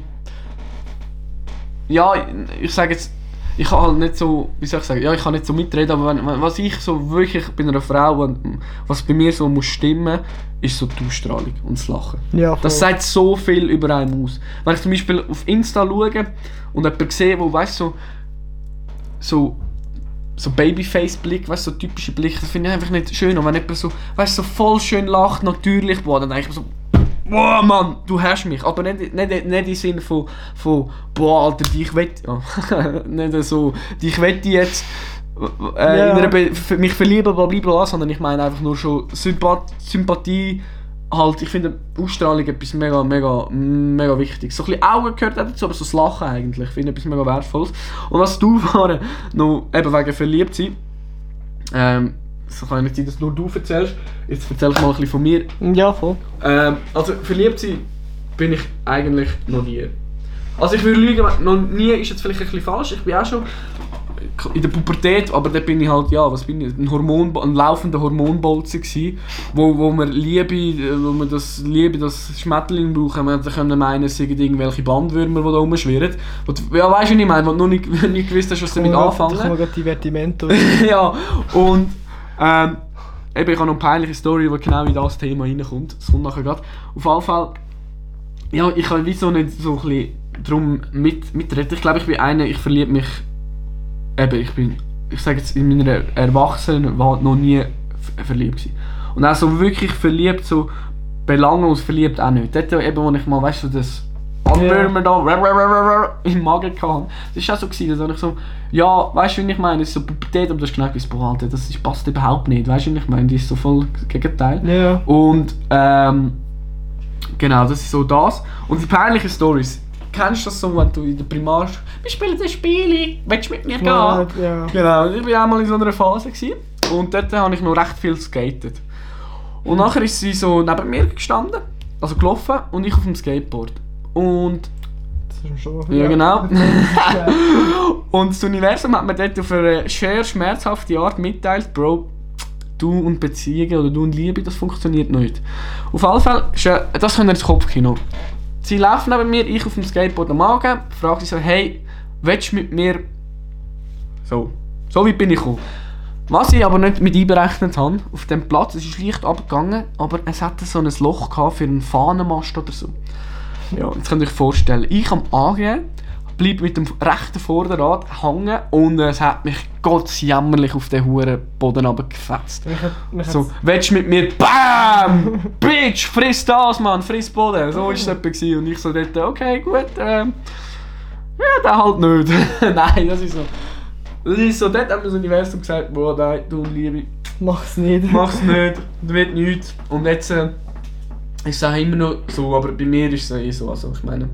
Ja, ich sage jetzt. Ich kann halt nicht so, wie soll ich sagen, ja, ich kann nicht so mitreden, aber wenn, wenn- was ich so wirklich bei einer Frau, wenn- was bei mir so muss stimmen, ist so die Ausstrahlung und das Lachen. ja Das sagt so viel über einen aus. Wenn ich zum Beispiel auf Insta schaue und jemanden sehe, wo weißt so so so Babyface-Blick, weißt so typische Blick, das finde ich einfach nicht schön. Und wenn jemand so, weißt so voll schön lacht, natürlich, boah, dann denke ich mir so, boah, Mann, du hast mich. Aber nicht, nicht, nicht im Sinne von, von boah, Alter, dich wett, [LAUGHS] ja, nicht so, dich wette jetzt äh, Ja. in einer mich verlieben, bla bla bla, sondern ich meine einfach nur schon Sympath Sympathie halt, ich finde Ausstrahlung etwas mega, mega, mega wichtig. So ein bisschen Augen gehört auch dazu, aber so das Lachen eigentlich, finde ich etwas mega wertvolles. Und was du [LAUGHS] fahren, noch eben wegen verliebt sein, ähm, es kann ja nicht sein, dass nur du erzählst, jetzt erzähl ich mal ein bisschen von mir. Ja, voll. Ähm, also verliebt sein bin ich eigentlich noch nie. Also ich würde lügen, noch nie ist jetzt vielleicht ein bisschen falsch, ich bin auch schon in der Pubertät, aber da bin ich halt, ja, was bin ich, ein, Hormon, ein laufender Hormonbolzen gsi, wo, wo wir Liebe, wo wir das Liebe, das Schmetterling brauchen, wir können meinen, es sind irgendwelche Bandwürmer, die da rumschwirren. Und, ja, weißt du, was ich meine, wo du noch nicht, [LAUGHS] nicht gewusst hast, was damit anfangen. Da kommen gerade Divertimento. [LAUGHS] ja, und ähm, eben, ich habe noch eine peinliche Story, die genau in das Thema reinkommt. Das kommt nachher gerade. Auf jeden Fall, ja, ich kann wieso nicht so ein bisschen drum mit, mitreden. Ich glaube, ich bin einer, ich verliebe mich, eben, ich bin, ich sage jetzt, in meiner Erwachsenenwelt noch nie verliebt gewesen. Und auch so wirklich verliebt, so belanglos verliebt auch nicht. Dort eben, wo ich mal, weißt du, das Anwürmer da rrr, rrr, rrr, im Magen hatte. Das war auch so, gewesen, dass ich so, ja, weißt du, wie ich meine, es ist so Pubertät, aber du hast genau boah, Alter, das ist, passt überhaupt nicht, weißt du, wie ich meine, die ist so voll das Gegenteil. Ja. Und ähm, genau, das ist so das. Und die peinlichen Stories. Kennst du das so, wenn du in der Primar wir spielen das Spiel, willst du mit mir gehen? Ja. ja. Genau, ich war auch mal in so einer Phase. Gewesen. Und dort habe ich noch recht viel skatet. Und nachher ist sie so neben mir gestanden, also gelaufen, und ich auf dem Skateboard. Und Das ist schon ja, genau. [LAUGHS] Und das Universum hat mir dort auf eine sehr schmerzhafte Art mitteilt, Bro, du und Beziehungen oder du und Liebe, das funktioniert nicht. Auf ist ja- das können wir ins Kopfkino. Sie laufen neben mir, ich auf dem Skateboard am Magen, fragt sie so, hey, willst du mit mir... So, so weit bin ich gekommen. Was ich aber nicht mit einberechnet habe, auf dem Platz, es ist leicht abgegangen, aber es hatte so ein Loch gehabt für einen Fahnenmast oder so. Ja, jetzt könnt ihr euch vorstellen, ich am Angehen, bleib mit dem rechten Vorderrad hängen und es hat mich gottsjämmerlich auf den huren Boden runtergefetzt. Mich hat, mich So, willst du mit mir? BAM! [LAUGHS] Bitch, friss das, Mann, friss Boden. So war es etwa. Und ich so dort, okay, gut, ähm, ja, der halt nicht. [LAUGHS] nein, das ist so. Das ist so, dort hat mir das Universum gesagt, boah, nein, du Liebe, Mach's nicht. mach's nicht, das wird nichts. Und jetzt äh, ist es auch immer noch so, aber bei mir ist es eh so, also ich meine,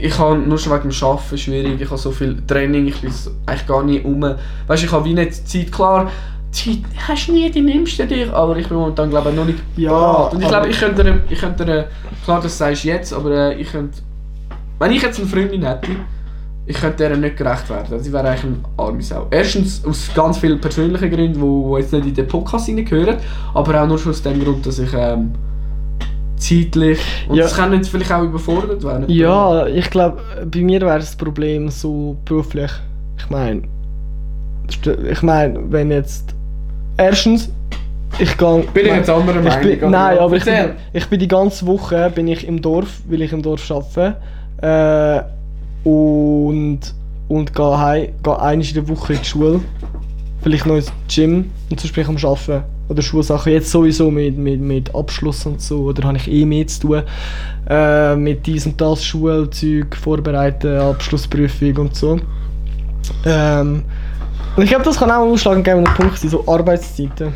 ich habe nur schon wegen dem Arbeiten schwierig, ich habe so viel Training, ich bin eigentlich gar nicht um. Weißt du, ich habe wie nicht Zeit, klar, Zeit hast du nie, die nimmst du dir, aber ich bin momentan glaube ich noch nicht Ja, bereit. Und ich glaube, ich könnte, dir- ich könnte, klar, das sagst du jetzt, aber äh, ich könnte, wenn ich jetzt eine Freundin hätte, ich könnte der nicht gerecht werden. Ich wäre eigentlich ein arme Sau. Erstens aus ganz vielen persönlichen Gründen, die jetzt nicht in den Podcast hineingehören, aber auch nur schon aus dem Grund, dass ich ähm, zeitlich und Ja. das kann jetzt vielleicht auch überfordert werden. Ja, ich glaube, bei mir wäre das Problem so beruflich. Ich meine, ich meine, wenn jetzt erstens ich gehe. Bin ich jetzt anderer ich Meinung? bin, aber Nein, aber ich bin, ich bin die ganze Woche bin ich im Dorf, weil ich im Dorf arbeite. Äh, und und gehe heim, gehe einmal in der Woche in die Schule. Vielleicht noch ins Gym und sonst bin ich am Arbeiten. Oder Schulsachen. Jetzt sowieso mit, mit, mit Abschluss und so. Oder habe ich eh mehr zu tun. Äh, mit diesem und das Schulzeug vorbereiten, Abschlussprüfung und so. Ähm, und ich glaube, das kann auch ein ausschlaggebender Punkt sein, so Arbeitszeiten.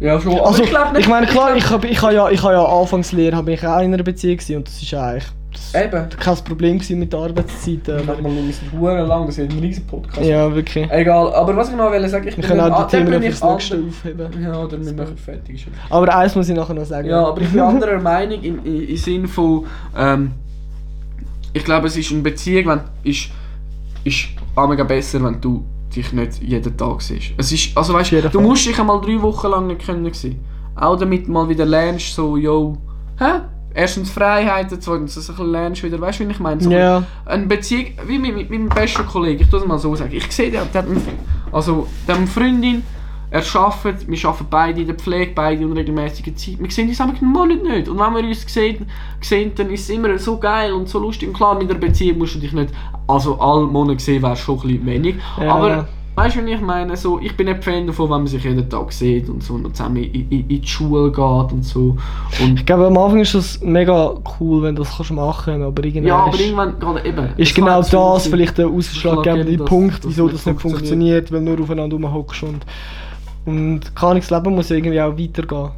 Ja, schon. Also, ich ich meine, klar, ich habe ich hab ja, ich hab ja Anfangslehre habe ich auch in einer Beziehung gewesen, und das ist eigentlich das Eben. kein Problem gewesen mit der Arbeitszeit. Aber, mal ein bisschen lang, das ist ein riesen Podcast. ja, wirklich. Egal, aber was ich noch wollte sagen, ich Wir können auch die Themen fürs nächste aufheben. Ja, oder wir machen fertig. Aber eins muss ich nachher noch sagen. Ja, aber ich bin anderer Meinung im, im, im Sinn von, ähm, ich glaube, es ist eine Beziehung, wenn, ist, ist mega besser, wenn du dich nicht jeden Tag siehst. Es ist, also weißt, du musst dich einmal drei Wochen lang nicht können sein. Auch damit du mal wieder lernst, so, yo, hä? Erstens Freiheiten, zweitens, dass du ein bisschen lernst wieder, weißt du, wie ich meine? So Ja. eine Beziehung, wie mit, mit meinem besten Kollegen, ich tue es mal so sagen. Ich sehe, der, der hat eine, also, der Freundin, er arbeitet, wir arbeiten beide in der Pflege, beide in regelmäßiger Zeit. Wir sehen uns einfach einen Monat nicht. Und wenn wir uns sehen, sehen, dann ist es immer so geil und so lustig. Und klar, mit der Beziehung musst du dich nicht, also alle Monate sehen wäre schon ein bisschen wenig. Ja. Aber weißt du, was ich meine? So, ich bin nicht Fan davon, wenn man sich jeden Tag sieht und so und zusammen in, in, in die Schule geht und so. Und Ich glaube, am Anfang ist es mega cool, wenn du das kannst machen aber irgendwann ja, aber irgendwann gerade eben. ist genau das sein. vielleicht der ausschlaggebende Punkt, wieso das nicht funktioniert, weil du nur aufeinander rumhockst und und kann das Leben muss ja irgendwie auch weitergehen.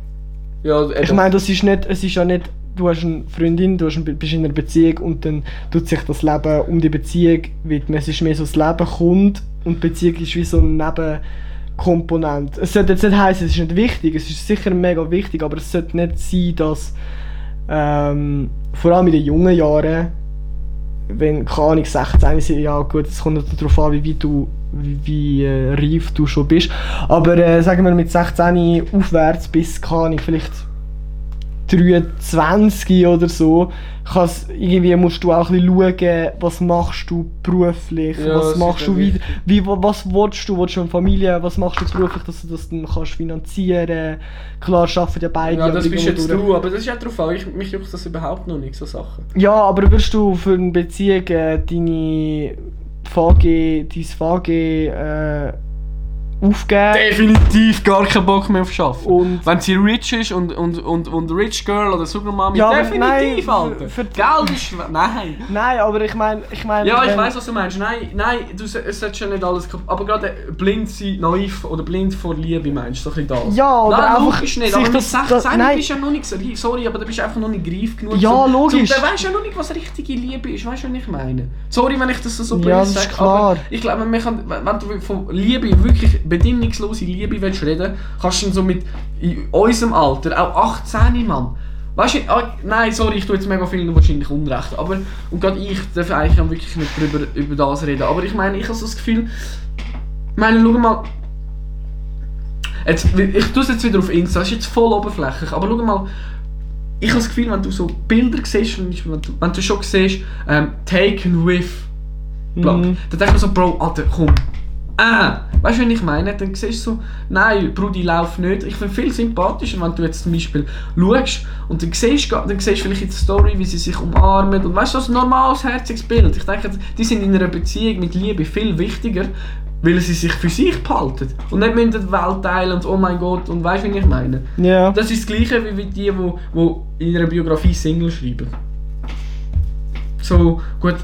Ja, Ich meine, das ist nicht, es ist ja nicht, du hast eine Freundin, du eine, bist in einer Beziehung und dann tut sich das Leben um die Beziehung widmen. Es ist mehr so, das Leben kommt und die Beziehung ist wie so ein Nebenkomponent. Es sollte jetzt nicht heißen, es ist nicht wichtig, es ist sicher mega wichtig, aber es sollte nicht sein, dass ähm, vor allem in den jungen Jahren, wenn, keine Ahnung, 16 sind, ja gut, es kommt darauf an, wie weit du, wie, wie äh, reif du schon bist, aber äh, sagen wir mit 16 aufwärts bis, keine Ahnung, vielleicht 23 oder so, kann's, irgendwie musst du auch ein bisschen schauen, was machst du beruflich, Ja, was machst du, ja wie, was willst du, willst du eine Familie, was machst du beruflich, dass du das dann kannst finanzieren, klar schaffen ja beide. ja, das bist jetzt durch. du, aber das ist ja drauf an. Ich, mich juckt das überhaupt noch nicht, so Sachen. Ja, aber wirst du für eine Beziehung äh, deine VG, dein VG äh, aufgeben? Definitiv gar keinen Bock mehr auf Arbeiten. Und Wenn sie rich ist und, und, und, und Rich Girl oder Sugar Mami, Ja, definitiv, nein, Alter. für- für- Geld ist... Nein. nein, aber ich meine, ich meine, Ja, ich wenn- weiß, was du meinst. Nein, nein, du so- es sollte schon nicht alles kaputt. Aber gerade blind sein, naiv oder blind vor Liebe meinst du, so ein bisschen das. Ja, oder nein, einfach logisch nicht. Aber mit das- 16 das- nein. bist du ja noch nicht so, sorry, aber du bist einfach noch nicht greif genug. Ja, zum- logisch. Zum, du weißt ja noch nicht, was richtige Liebe ist, weißt du, was ich meine? Sorry, wenn ich das so blöd Ja, sage, klar. aber ich glaube, man kann, wenn du von Liebe, wirklich bedingungslose Liebe willst reden, kannst du dann so mit in unserem Alter, auch 18, Mann. Weißt du, ah, nein, sorry, ich tue jetzt mega vielen wahrscheinlich Unrecht, aber, und gerade ich darf eigentlich auch wirklich nicht drüber, über das reden, aber ich meine, ich habe so das Gefühl, ich meine, schau mal, jetzt, ich tue es jetzt wieder auf Insta, das ist jetzt voll oberflächlich, aber schau mal, ich habe das Gefühl, wenn du so Bilder siehst, wenn du, wenn du schon siehst, ähm, taken with, Blog, Mhm. dann ich mir so, Bro, Alter, komm, ah, weißt du, was ich meine? Dann siehst du so, nein, Brudi, lauf nicht. Ich finde viel sympathischer, wenn du jetzt zum Beispiel schaust und dann siehst, du- dann siehst du vielleicht in der Story, wie sie sich umarmen und weißt du, so ein normales, herziges Bild. Ich denke, die sind in einer Beziehung mit Liebe viel wichtiger, weil sie sich für sich behalten und nicht mit der Welt teilen und oh mein Gott und weißt du, wie ich meine? Ja. Das ist das gleiche wie die, die, wo in ihrer Biografie Single schreiben. So, gut,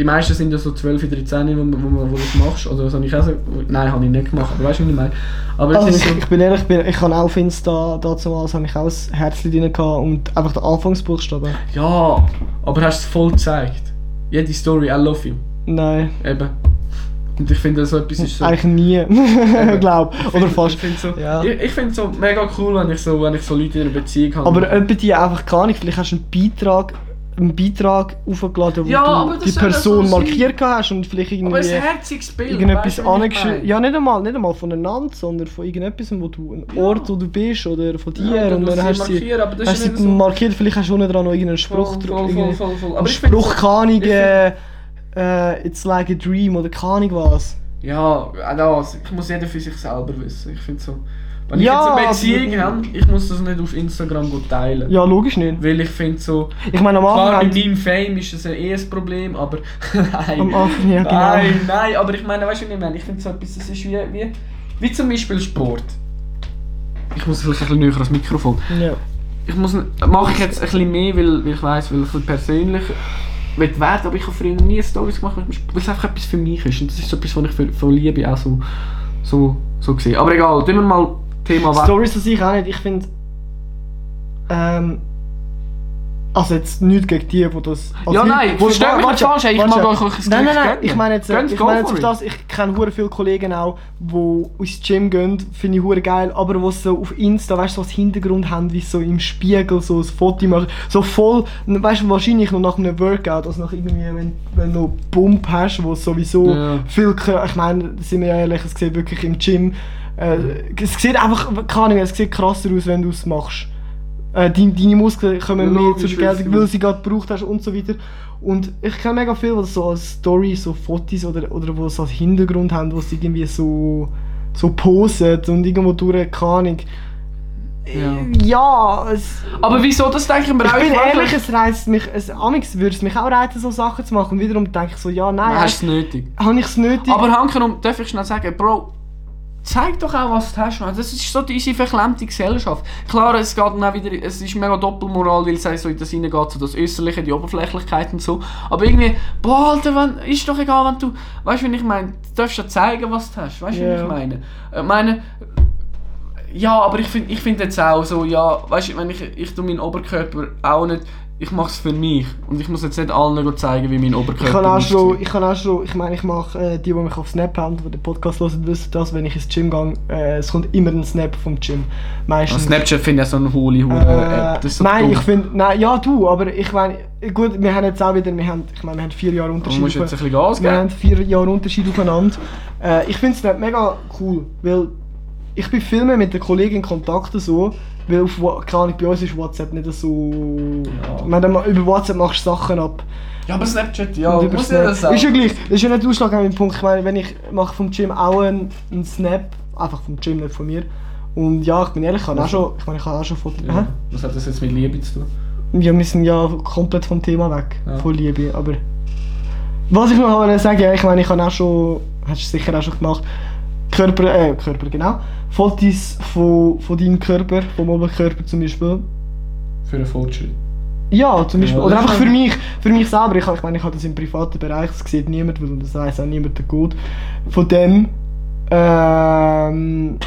die meisten sind ja so 12, 13, wo, wo, wo, wo du das machst. Oder das habe ich auch so, Nein, habe ich nicht gemacht, aber weißt du, was ich meine? Aber Also ich, so, ich bin ehrlich, ich, bin, ich habe auch auf Insta damals habe ich auch ein Herzchen drin gehabt und einfach den Anfangsbuchstaben. ja, aber hast du es voll gezeigt. Jede Story, I love you. Nein, Eben. Und ich finde, so etwas ist so... eigentlich nie, [LAUGHS] glaube Ich Oder fast. Ich finde so, Ja. ich, ich so mega cool, wenn ich so, wenn ich so Leute in einer Beziehung habe. Aber etwa die einfach gar nicht, vielleicht hast du einen Beitrag, einen Beitrag aufgeladen, wo Ja, du das die Person so markiert hast und vielleicht irgendwie aber ein herziges Bild, irgendetwas angeschrieben. Ja, nicht einmal, nicht einmal voneinander, sondern von irgendetwas, wo du, ein Ja. Ort, wo du bist oder von dir Ja, und dann sie hast du sie, das hast sie so... markiert, vielleicht hast du unten dran noch irgendeinen Spruch Voll, voll, voll, voll, Aber Spruch, keine äh, it's like a dream oder keine was. Ja, auch das. Ich muss jeder für sich selber wissen. Ich finde so. Wenn Ja, ich jetzt eine Beziehung habe, ich muss das nicht auf Instagram gut teilen. Ja, logisch nicht. Weil ich finde so. Ich meine, am Klar, Anfang... mit meinem Fame ist das eh ein Problem, aber. [LAUGHS] nein. Am Anfang, ja, genau. Nein, nein, aber ich meine, weißt du, was ich meine? Ich finde so etwas, das ist wie, wie. Wie zum Beispiel Sport. Ich muss vielleicht ein bisschen näher ans Mikrofon. Ja. Ich muss, mache ich jetzt ein bisschen mehr, weil, weil ich weiss, weil ich ein persönlich will werden, aber ich habe früher nie Stories gemacht, weil es einfach etwas für mich ist. Und das ist so etwas, was ich von Liebe auch so, so, so sehe. Aber egal, tun wir mal Thema weg. Stories an sich auch nicht. Ich finde. Ähm. Also jetzt nichts gegen die, die das... Also Ja, die- nein, wo- versteht mich nicht falsch, ich mag euch ein Nein, nein, nein, ich meine jetzt, Gönnt, ich meine jetzt das, ich kenne hure viele Kollegen auch, die ins Gym gehen, finde ich hure geil, aber was so auf Insta, weißt du, so als Hintergrund haben, wie so im Spiegel so ein Foto machen, so voll, weißt du, wahrscheinlich noch nach einem Workout, also nach irgendwie, wenn, wenn du Pump hast, wo sowieso Ja. viel, ich meine, sind wir ehrlich, es sieht wirklich im Gym, äh, es sieht einfach, keine Ahnung, es sieht krasser aus, wenn du es machst. Äh, deine, deine Muskeln kommen Ja, mehr zur Geltung, weil sie- gerade gebraucht hast und so weiter. Und ich kenne mega viel, was so als Story, so Fotos oder, oder wo es als Hintergrund haben, wo sie irgendwie so, so posen und irgendwo durch, keine Ahnung. Ja. Ja, es, Aber wieso, das denke ich mir ich auch. bin weiß ehrlich, es reizt mich, es, amix würde es mich auch reizen, so Sachen zu machen. Und wiederum denke ich so, ja, nein, Hast du es nötig? habe ich es nötig? Aber Hankerum, darf ich schnell sagen, Bro, zeig doch auch, was du hast. Mann. Das ist so unsere verklemmte Gesellschaft. Klar, es geht dann auch wieder, es ist mega Doppelmoral, weil es so in das hineingeht, so das Äußerliche, die Oberflächlichkeit und so. Aber irgendwie, boah, Alter, wenn, ist doch egal, wenn du, weißt du, wie ich meine, du darfst ja zeigen, was du hast. Weißt du, wie Ja. ich meine? Ich meine, ja, aber ich finde ich find jetzt auch so, ja, weißt du, wenn ich, ich tu meinen Oberkörper auch nicht, ich mache es für mich und ich muss jetzt nicht allen zeigen, wie mein Oberkörper Ich kann auch schon, ich kann auch schon, ich meine, ich mache, äh, die, die mich auf Snap haben, die den Podcast hören, wissen das, wenn ich ins Gym gehe, äh, es kommt immer ein Snap vom Gym. Meistens. Snapchat finde ich so eine hohle Äh, App. So nein, dumm. ich finde, nein, ja du, aber ich meine, gut, wir haben jetzt auch wieder, wir haben, ich meine, wir haben vier Jahre Du Unterschied. musst jetzt ein bisschen Gas wir geben. haben vier Jahre Unterschied aufeinander. Äh, ich finde es mega cool, weil ich bin viel mehr mit den Kollegen in Kontakt so, weil auf, keine Ahnung, bei uns ist WhatsApp nicht so... Ja. Meine, über WhatsApp machst du Sachen ab. Ja, aber Snapchat, ja, Und über muss Snap- ja das auch. Ist ja gleich, das ist ja nicht ausschlaggebend Punkt. Ich meine, wenn ich mache vom Gym auch einen, einen Snap, einfach vom Gym, nicht von mir. Und ja, ich bin ehrlich, ich habe auch schon, ich meine, ich habe auch schon Fotos. Ja. Was hat das jetzt mit Liebe zu tun? Ja, wir sind ja komplett vom Thema weg, Ja. von Liebe, aber... Was ich noch sagen, ich meine, ich habe auch schon, hast du sicher auch schon gemacht, Körper, äh, Körper, genau, Fotos von, von deinem Körper, vom Oberkörper zum Beispiel. Für einen Fortschritt. Ja, zum Beispiel. Ja, Oder einfach für mich, für mich selber. Ich, ich meine, ich habe das im privaten Bereich, das sieht niemand, weil das weiß auch niemand der Code. Von dem. Ähm,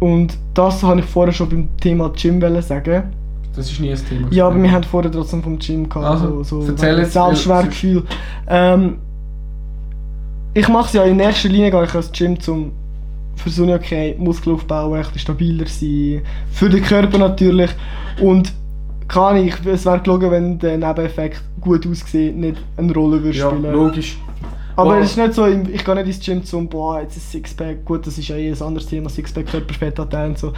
und das habe ich vorher schon beim Thema Gym sagen. Das ist nie ein Thema. Ja, aber wir haben vorher trotzdem vom Gym gehabt. Also, so, so erzähl jetzt, Selbstwertgefühl. Ähm, ich mache es ja in erster Linie gehe ich ans Gym zum für so okay, Muskel aufbauen, ein stabiler sein, für den Körper natürlich und kann ich, es wäre gelogen, wenn der Nebeneffekt gut aussieht, nicht eine Rolle würde Ja, spielen. logisch. Aber Wow. es ist nicht so, ich gehe nicht ins Gym zum, boah, jetzt ist Sixpack, gut, das ist ja eh ein anderes Thema, Sixpack, Körperfettanteil und so.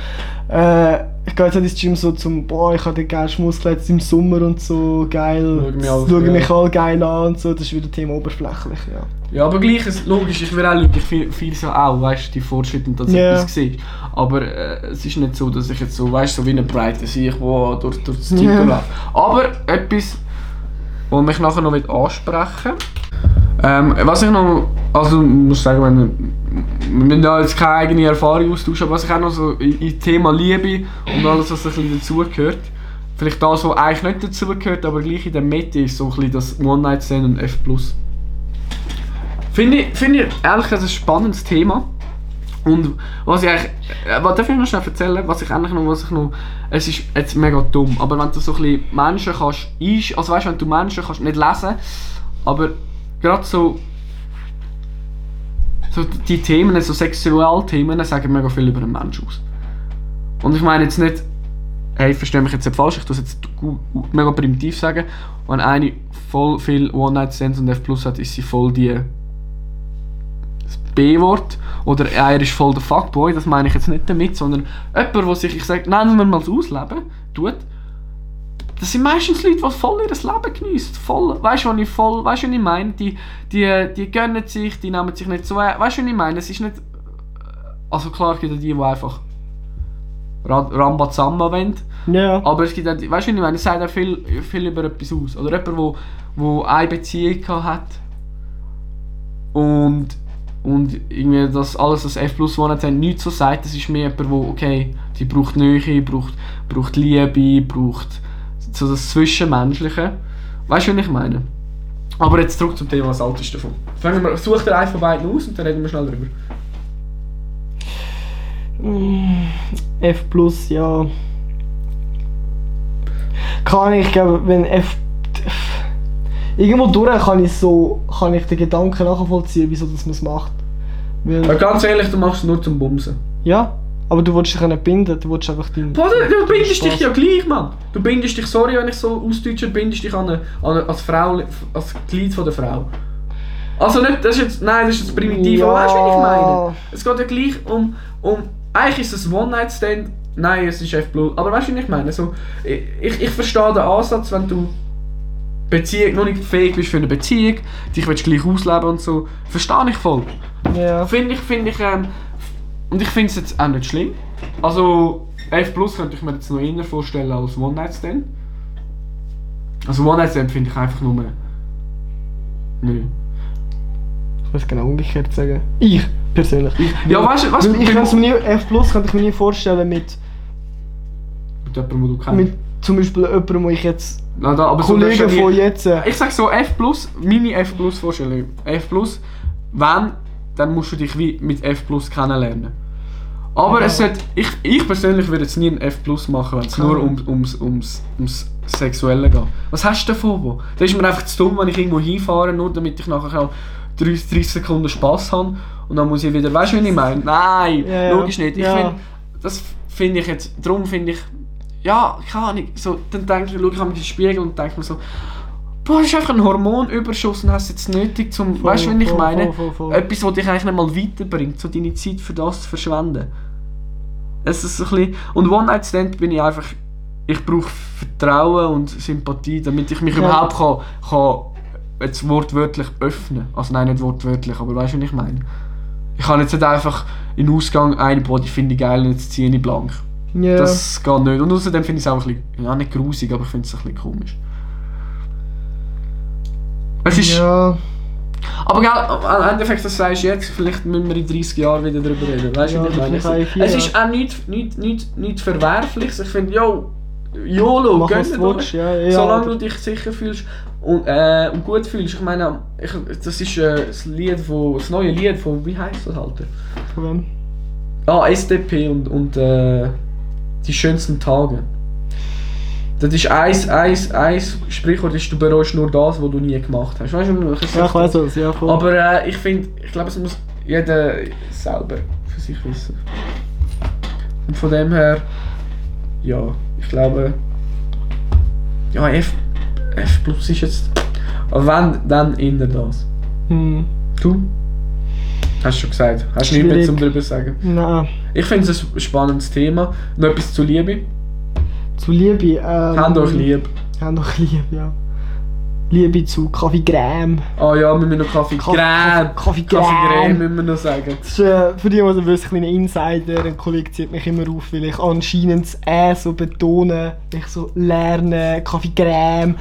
Äh, ich gehe jetzt nicht ins Gym so zum, boah, ich habe den geilsten Muskel jetzt im Sommer und so, geil, Schau mich schau mich ja. alle geil an und so, das ist wieder Thema oberflächlich, ja. Ja, aber gleich, ist logisch, ich will auch Leute, ich fühl es ja auch, weißt du, die Fortschritte und dass Ja. etwas sehe. Aber äh, es ist nicht so, dass ich jetzt so, weißt du, so wie eine Breite sehe, ich wo durch, durch das Titel Ja. laufe. Aber etwas, was mich nachher noch ansprechen ähm, was ich noch, also ich muss sagen, wenn, wir müssen da jetzt keine eigene Erfahrung austauschen, aber was ich auch noch so in, in Thema Liebe und alles, was ein bisschen dazugehört, vielleicht das, was eigentlich nicht dazugehört, aber gleich in der Mitte ist so ein bisschen das One-Night-Stand und F+. Finde ich, finde ich ehrlich gesagt ein spannendes Thema. Und was ich eigentlich, äh, was darf ich noch schnell erzählen, was ich eigentlich noch, was ich noch, es ist jetzt mega dumm, aber wenn du so ein bisschen Menschen kannst, einsch- also weißt du, wenn du Menschen kannst nicht lesen, aber gerade so, so die Themen, so Sexualthemen sagen mega viel über einen Menschen aus. Und ich meine jetzt nicht, hey, verstehe mich jetzt nicht falsch, ich es jetzt mega primitiv sagen, wenn eine voll viel One-Night-Stands und F Plus hat, ist sie voll die B-Wort oder er ist voll der Fuckboy, das meine ich jetzt nicht damit, sondern jemand, der sich, ich sage, nennen wir mal das Ausleben, tut, das sind meistens Leute, die voll ihr Leben geniessen. Voll, weißt du, was ich voll, weißt du, was ich meine? Die, die, die gönnen sich, die nehmen sich nicht so, äh, weißt du, was ich meine? Es ist nicht, also klar gibt es die, die einfach Ra- Rambazamba wollen, Ja. aber es gibt auch, weißt du, was ich meine? Es sagt auch viel, viel über etwas aus. Oder jemand, wo, wo eine Beziehung hat und, und irgendwie das alles, was F plus One hat, nichts so sagt, das ist mehr jemand, wo, okay, die braucht Nähe, braucht, braucht Liebe, braucht so das Zwischenmenschliche. Weißt du, was ich meine? Aber jetzt zurück zum Thema, was alt ist davon. Fangen wir, such dir einen von beiden aus und dann reden wir schnell drüber. F plus, ja. Kann ich, glaube, wenn F. Irgendwo durch kann ich so, kann ich den Gedanken nachvollziehen, wieso das man es macht. Weil, Aber ganz ehrlich, du machst es nur zum Bumsen. ja, aber du willst dich ja nicht binden, du willst einfach deinen... Boah, du, du bindest dich Spaß. ja gleich, Mann. Du bindest dich, sorry, wenn ich so ausdeutsche, bindest dich an eine, an eine, als Frau, als Glied von der Frau. Also nicht, das ist jetzt, nein, das ist jetzt primitiv, aber weißt du, was ich meine? Es geht ja gleich um, um eigentlich ist es ein One-Night-Stand, nein, es ist F+, aber weißt du, was ich meine? So, ich, ich verstehe den Ansatz, wenn du Beziehung, noch nicht fähig bist für eine Beziehung, dich willst gleich ausleben und so, verstehe ich voll. Ja. Finde ich, finde ich, ähm, und ich finde es jetzt auch nicht schlimm. Also, F Plus könnte ich mir jetzt noch eher vorstellen als One Night Stand. Also One Night Stand finde ich einfach nur... Nö. Ich weiß genau umgekehrt sagen. Ich, persönlich. Ja, weißt du. Weil ich nie, F plus könnte ich mir nie vorstellen mit, Mit jemandem, den du kennst. mit zum Beispiel jemandem, wo ich jetzt... Na, da, aber so Kollegen du von jetzt... Äh, Ich sag so, F meine F Plus Vorstellung. F Plus, wenn, dann musst du dich wie mit F Plus kennenlernen. Aber Aber- es sollte, ich, ich persönlich würde jetzt nie ein F Plus machen, wenn es nur um, ums, ums, ums Sexuelle geht. Was hast du davon? Bo? Da ist mir einfach zu dumm, wenn ich irgendwo hinfahre, nur damit ich nachher auch 30, 30 Sekunden Spaß habe und dann muss ich wieder, weißt du, wie ich meine? Nein, Ja, ja. logisch nicht. Ich Ja. find, das finde ich jetzt, darum finde ich, ja, keine Ahnung, so, dann denke ich, schaue ich an den Spiegel und denke mir so, boah, ist einfach ein Hormonüberschuss und hast jetzt nötig zum, Voll, weißt du, wie ich voll, meine? voll. Etwas, was dich eigentlich nicht mal weiterbringt, so deine Zeit für das zu verschwenden. Es ist so ein bisschen, und One-Night-Stand bin ich einfach, ich brauche Vertrauen und Sympathie, damit ich mich Ja. überhaupt kann, kann jetzt wortwörtlich öffnen. Also nein, nicht wortwörtlich, aber weißt du, was ich meine? Ich kann jetzt nicht einfach in den Ausgang ein, boah, die finde ich geil und jetzt ziehe ich blank. Ja. Das geht nicht. Und außerdem finde ich es auch ein bisschen, ja nicht grusig, aber ich finde es ein bisschen komisch. Es ist, ja. aber gell, am Endeffekt, das sagst du jetzt, vielleicht müssen wir in 30 Jahren wieder darüber reden. Weißt du, Ja, was ich meine? Es ist auch nichts nicht, nicht, nicht Verwerfliches. Ich finde, yo, YOLO, gönn dir du doch. ja, ja, Solange du dich sicher fühlst und, äh, und gut fühlst. Ich meine, ich, das ist äh, das, Lied von, das neue Lied von, wie heißt das, Alter? Von wem? Ah, SDP und, und äh, die schönsten Tage. Das ist eins, eins, eins Sprichwort, ist, du bereust nur das, was du nie gemacht hast. Weißt du, was Ja, ich weiß was, ja, voll. Aber äh, ich finde, ich glaube, es muss jeder selber für sich wissen. Und von dem her, ja, ich glaube, ja, F, F Plus ist jetzt, aber wenn, dann eher das. Hm. Du? Hast du schon gesagt. Hast du nichts mehr zum darüber sagen? Nein. Ich finde es ein spannendes Thema. Noch etwas zu Liebe. Zu Liebe. Ähm, Habt euch lieb. Haben euch lieb, ja. Liebe zu Kaffee Crème. Ah ja, wir müssen noch Kaffee Kaffee- Crème. Kaffee- Kaffee Kaffee Crème. müssen wir noch sagen. Das ist äh, für die, die es wissen, ein kleiner Insider. Ein Kollege zieht mich immer auf, weil ich anscheinend das Ä so betone. Ich so lerne, Kaffee Crème.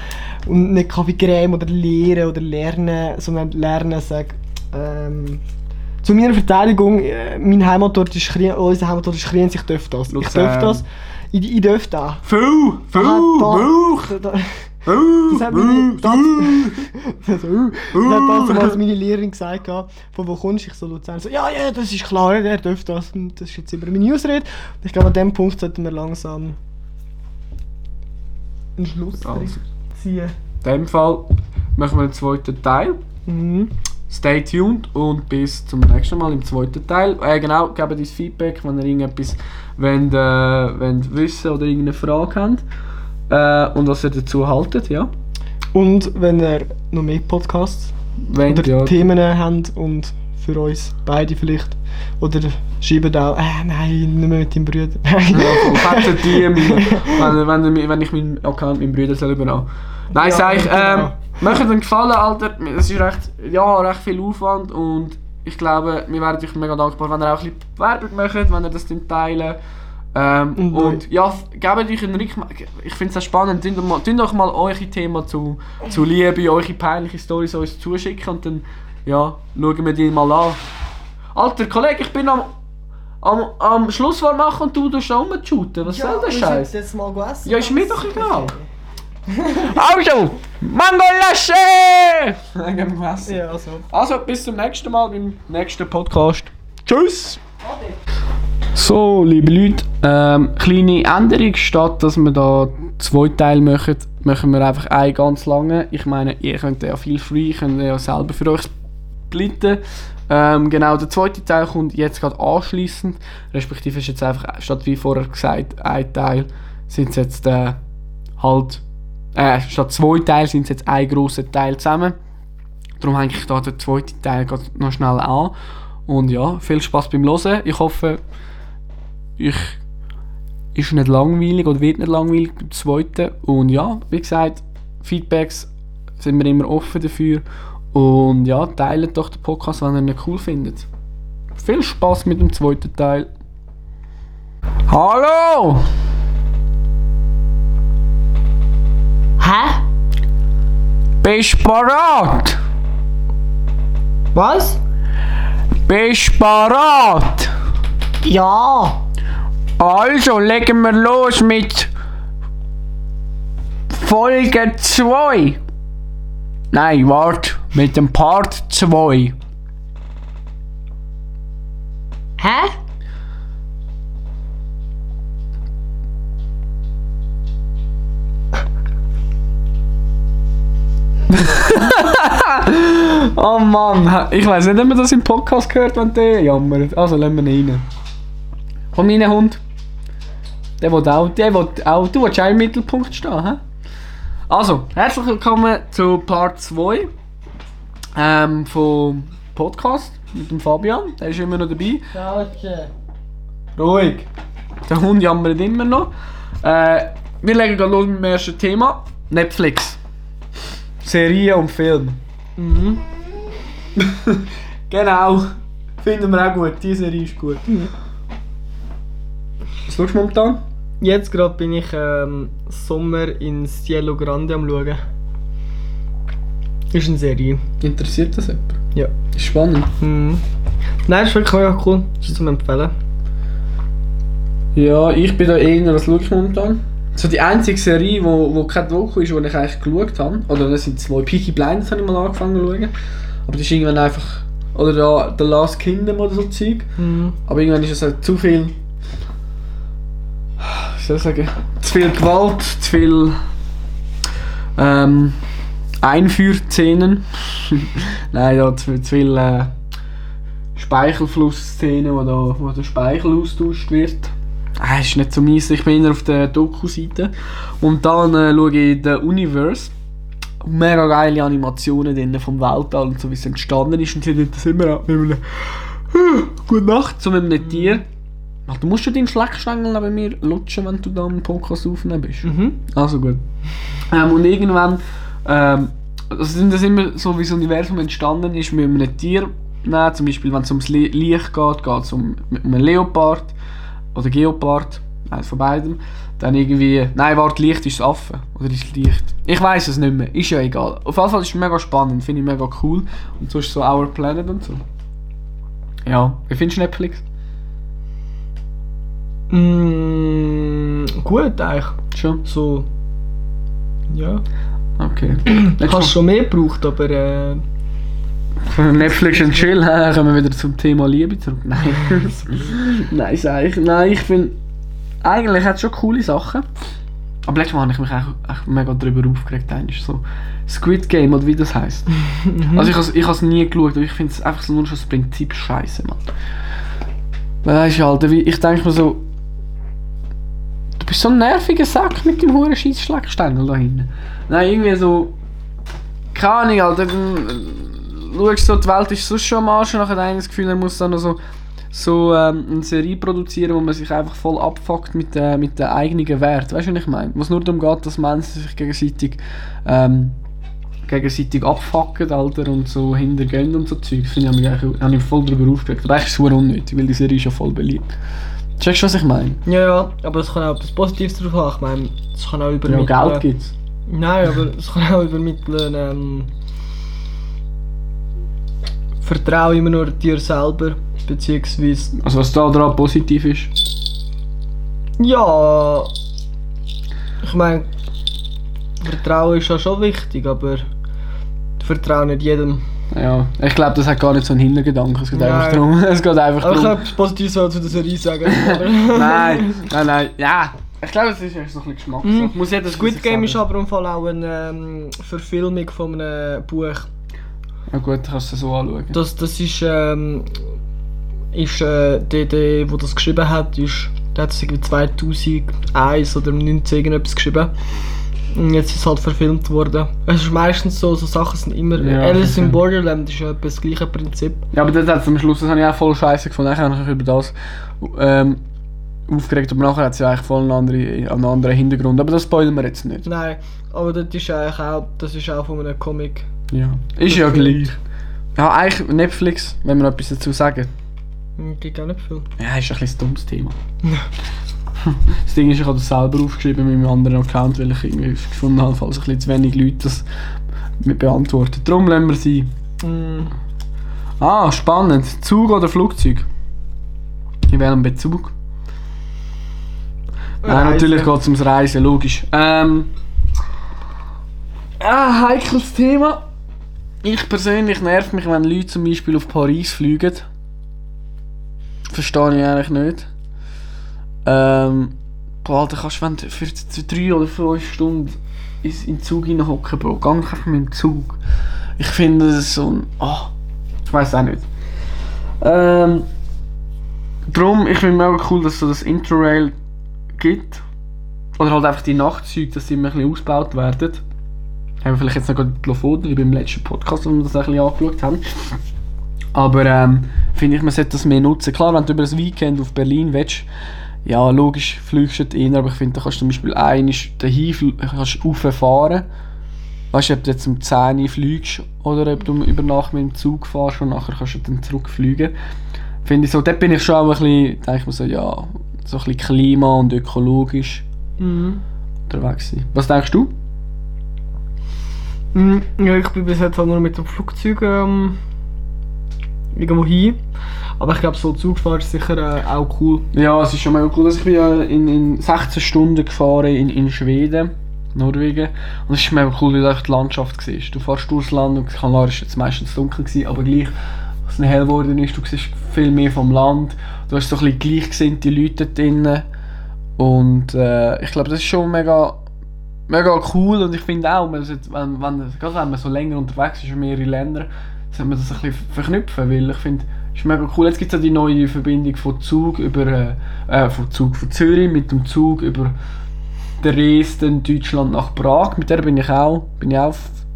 Und nicht Kaffee Crème oder lehren oder lernen, sondern lernen sage. Ähm, zu meiner Verteidigung, äh, mein Heimatort ist Krien, unser Heimatort ist Kriens, ich darf das. Ich Luzern. darf das. Ich, ich darf das. Viel, viel, Milch, Das hat meine, das, das, das hat damals meine Lehrerin gesagt, von wo kommst du? Ich so Luzern. So, ja, ja, das ist klar, der darf das. Und das ist jetzt immer meine Ausrede. Ich glaube, an dem Punkt sollten wir langsam einen Schluss Also. ziehen. In dem Fall machen wir einen zweiten Teil. Mhm. Stay tuned und bis zum nächsten Mal im zweiten Teil. Äh, genau, gebt uns Feedback, wenn ihr irgendetwas wollt, äh, wollt wissen oder irgendeine Frage habt. Äh, und was ihr dazu haltet, ja. Und wenn ihr noch mehr Podcasts Wenn, oder ja. Themen habt und für uns beide vielleicht. Oder schreibt auch, äh, nein, nicht mehr mit deinem Bruder. Nein. Ja, [LAUGHS] die, meine, [LAUGHS] wenn, wenn, wenn ich meinen Account meinem Bruder soll übernehmen Nein, Ja, sag ich, ähm, genau. Macht einen Gefallen, Alter. Es ist recht, ja, recht viel Aufwand und ich glaube, wir wären euch mega dankbar, wenn ihr auch ein bisschen Werbung macht, wenn ihr das teilen. Ähm, Und und ja, gebt euch einen Rückmeldung. Ich finde es auch spannend. Tun mal, doch mal eure Themen zu, zu Liebe, eure peinliche Storys uns zuschicken und dann ja, schauen wir die mal an. Alter Kollege, ich bin am, am, am Schlusswort machen und du tust da rumshooten. Was soll der Scheiß? Ja, ist mir doch egal. Also, Mango Lasche! Ja, also. Also, bis zum nächsten Mal beim nächsten Podcast. Tschüss! So, liebe Leute, ähm, kleine Änderung, statt dass wir da zwei Teile machen, machen wir einfach einen ganz lange. Ich meine, ihr könnt ja viel free, könnt ja selber für euch splitten. Ähm, genau, der zweite Teil kommt jetzt gerade anschließend, respektive ist jetzt einfach, statt wie vorher gesagt, ein Teil, sind es jetzt äh, halt, äh, statt zwei Teile sind es jetzt ein grosser Teil zusammen. Darum hänge ich da den zweiten Teil noch schnell an. Und ja, viel Spaß beim Hören. Ich hoffe, ich ist nicht langweilig oder wird nicht langweilig beim zweiten. Und ja, wie gesagt, Feedbacks sind wir immer offen dafür. Und ja, teilt doch den Podcast, wenn ihr ihn cool findet. Viel Spaß mit dem zweiten Teil. Hallo! Hä? Bist parat? Was? Bist parat? Ja. Also legen wir los mit Folge 2. Nein, warte, mit dem Part 2. Hä? [LAUGHS] Oh Mann, ich weiß nicht, ob man das im Podcast gehört, wenn der jammert. Also lassen wir ihn rein. Komm rein, Hund. Der will auch, der will auch, du willst auch im Mittelpunkt stehen, hä? Also, herzlich willkommen zu Part 2 ähm, vom Podcast mit dem Fabian. Der ist immer noch dabei. Schnauze. Ruhig. Der Hund jammert immer noch. Äh, wir legen gerade los mit dem ersten Thema. Netflix. Serien und Film. Mhm. Genau. Finden wir auch gut. Die Serie ist gut. Was schaust du momentan? Jetzt gerade bin ich ähm, Sommer in Cielo Grande am schauen. Ist eine Serie. Interessiert das jemand? Ja. Ist spannend. Mhm. Nein, ist wirklich mega cool. Ist zum Empfehlen. Ja, ich bin da eher, was schaue ich momentan? So die einzige Serie, wo, wo kein Doku ist, die ich eigentlich geschaut habe, oder das sind zwei, Peaky Blinders habe ich mal angefangen zu schauen, aber das ist irgendwann einfach, oder da, The Last Kingdom oder so Zeug, Mhm. aber irgendwann ist es halt zu viel, wie soll ich sagen, zu viel Gewalt, zu viel ähm, Einführszenen, [LAUGHS] nein, ja, zu, viel- zu viel äh, Speichelflussszenen, wo, da, wo der Speichel austauscht wird. Ah, ist nicht so mies, ich bin eher auf der Doku-Seite. Und dann äh, schaue ich den Universe. Mega geile Animationen drin vom Weltall und so wie es entstanden ist. Und sie tun das immer auch mit einem Gute Nacht, so mit einem Tier. Ach, du musst schon deinen Schleckstängel neben mir lutschen, wenn du da einen Podcast aufnehmen bist. Mhm. Also gut. Ähm, und irgendwann, ähm, also sind das immer so, wie das Universum entstanden ist, mit einem Tier. Nein, zum Beispiel, wenn es ums Li- Licht geht, geht es um, um einen Leopard oder Geopard, eines von beidem. Dann irgendwie, nein, warte, Licht ist das Affe. Oder ist Licht? Ich weiß es nicht mehr, ist ja egal. Auf jeden Fall ist es mega spannend, finde ich mega cool. Und so ist so Our Planet und so. Ja, wie findest du Netflix? Mm, gut eigentlich. Schon? So. Ja. Okay. [CLEARS THROAT] Ich habe schon mehr gebraucht, aber äh, [LAUGHS] Netflix und Chill, [LAUGHS] hä? kommen wir wieder zum Thema Liebe zurück. Nein. [LAUGHS] Nein, sag ich. Nein, ich finde. Eigentlich hat es schon coole Sachen. Aber letztes Mal habe ich mich auch, mega darüber aufgeregt. Eigentlich so Squid Game oder wie das heisst. Also ich habe ich es nie geschaut, aber ich finde es einfach so nur schon das Prinzip scheiße, Mann. Weißt du, Alter, wie, ich denke mir so. Du bist so ein nerviger Sack mit dem hohen Scheissschlagstängel da hinten. Nein, irgendwie so. Keine Ahnung, Alter. Dann, schaust so, die Welt ist sonst schon am Arsch und nachher hat einer das Gefühl, er muss dann noch so, so ähm, eine Serie produzieren, wo man sich einfach voll abfuckt mit, äh, mit den eigenen Wert. Weißt du, was ich meine? Wo es nur darum geht, dass Menschen sich gegenseitig, ähm, gegenseitig abfucken, Alter, und so hintergehen und so Zeug. Finde ich, habe ich, eigentlich- habe ich voll darüber aufgeregt. Aber eigentlich ist es unnötig, weil die Serie ist ja voll beliebt. Checkst du, was ich meine? ja, ja. Aber es kann auch etwas Positives drauf haben. Ich meine, es kann auch Ja, übermitteln. Geld gibt's. Nein, aber es kann auch übermitteln. Ähm, Vertraue immer nur dir selber, beziehungsweise Also was da dran positiv ist. ja. Ich meine, Vertrauen ist ja schon wichtig, aber Vertrauen nicht jedem. Ja, ich glaube, das hat gar nicht so einen Hintergedanken. Es geht Nein. einfach darum. [LAUGHS] Es geht einfach Aber ich kann etwas Positives zu der Serie sagen. [LAUGHS] Nein, nein, nein. Ja, ich glaube, es ist echt so ein bisschen Geschmackssache. Mhm. Muss jeder Squid Game ist selber- aber im Fall auch eine ähm, Verfilmung von einem Buch. Ja gut, kannst du so anschauen. Das, das ist, ähm, ist äh, der, der, der das geschrieben hat, ist, der hat es irgendwie 2001 oder 19 irgendetwas geschrieben. Und jetzt ist es halt verfilmt worden. Es ist meistens so, so Sachen sind immer. Ja, Alice in. Borderland ist ja das gleiche Prinzip. Ja, aber das hat am Schluss, das habe ich auch voll scheiße gefunden. Ich habe mich über das ähm, aufgeregt, aber nachher hat sie eigentlich voll einen anderen, einen anderen Hintergrund. Aber das spoilern wir jetzt nicht. Nein, aber das ist eigentlich auch, das ist auch von einem Comic. Ja. Ist ja gleich. Ja, eigentlich Netflix, wenn wir noch etwas dazu sagen. Hm, Gibt auch nicht viel. Ja, ist ein bisschen ein dummes Thema. [LAUGHS] das Ding ist, ich habe das selber aufgeschrieben mit meinem anderen Account, weil ich irgendwie gefunden habe, falls ein bisschen zu wenig Leute das mit beantworten. Darum lassen wir sie. Hm, Ah, spannend. Zug oder Flugzeug? In welchem Bezug? Nein, Reisen. natürlich geht es ums Reisen, logisch. Ähm, ah, heikles Thema. Ich persönlich nervt mich, wenn Leute zum Beispiel auf Paris fliegen. Verstehe ich eigentlich nicht. Ähm, boah, Alter, kannst du, für drei oder fünf Stunden in den Zug hocken, Bro, geh einfach mit dem Zug. Ich finde das so ein. ah, ich weiß auch nicht. Ähm, drum, ich finde mega cool, dass es so das Interrail gibt. Oder halt einfach die Nachtzüge, dass sie immer ein bisschen ausgebaut werden. Haben wir vielleicht jetzt noch gerade die Lofoten, wie beim letzten Podcast, wo wir das ein bisschen angeschaut haben. Aber ähm, finde ich, man sollte das mehr nutzen. Klar, wenn du über das Weekend auf Berlin willst, ja, logisch, fliegst du rein, aber ich finde, da kannst du zum Beispiel einmal dahin kannst rauffahren. Weißt du, ob du jetzt um 10 Uhr fliegst oder ob du über Nacht mit dem Zug fährst und nachher kannst du dann zurückfliegen. Finde ich so, dort bin ich schon auch ein bisschen, denke ich mir so, ja, so ein bisschen klima- und ökologisch Mhm. unterwegs sein. Was denkst du? Mhm. Ja, ich bin bis jetzt halt nur mit dem Flugzeug ähm, irgendwo hin. Aber ich glaube, so Zugfahren ist sicher äh, auch cool. Ja, es ist schon mal cool. Also ich bin ja in, in 16 Stunden gefahren in, in Schweden, Norwegen. Und es ist mega cool, wie du die Landschaft siehst. Du fährst durchs Land und klar war jetzt meistens dunkel, gewesen, aber gleich, was es hell geworden ist, du siehst viel mehr vom Land. Du hast so ein bisschen gleichgesinnte Leute drinnen. Und äh, ich glaube, das ist schon mega, mega cool. Und ich finde auch, man sollte, wenn, wenn, gerade wenn man so länger unterwegs ist in mehrere Länder, sollte man das ein bisschen verknüpfen, weil ich finde, ist mega cool. Jetzt gibt es ja die neue Verbindung von Zug über äh, äh, von Zug von Zürich mit dem Zug über Dresden, Deutschland nach Prag. Mit der bin ich auch, bin ich auch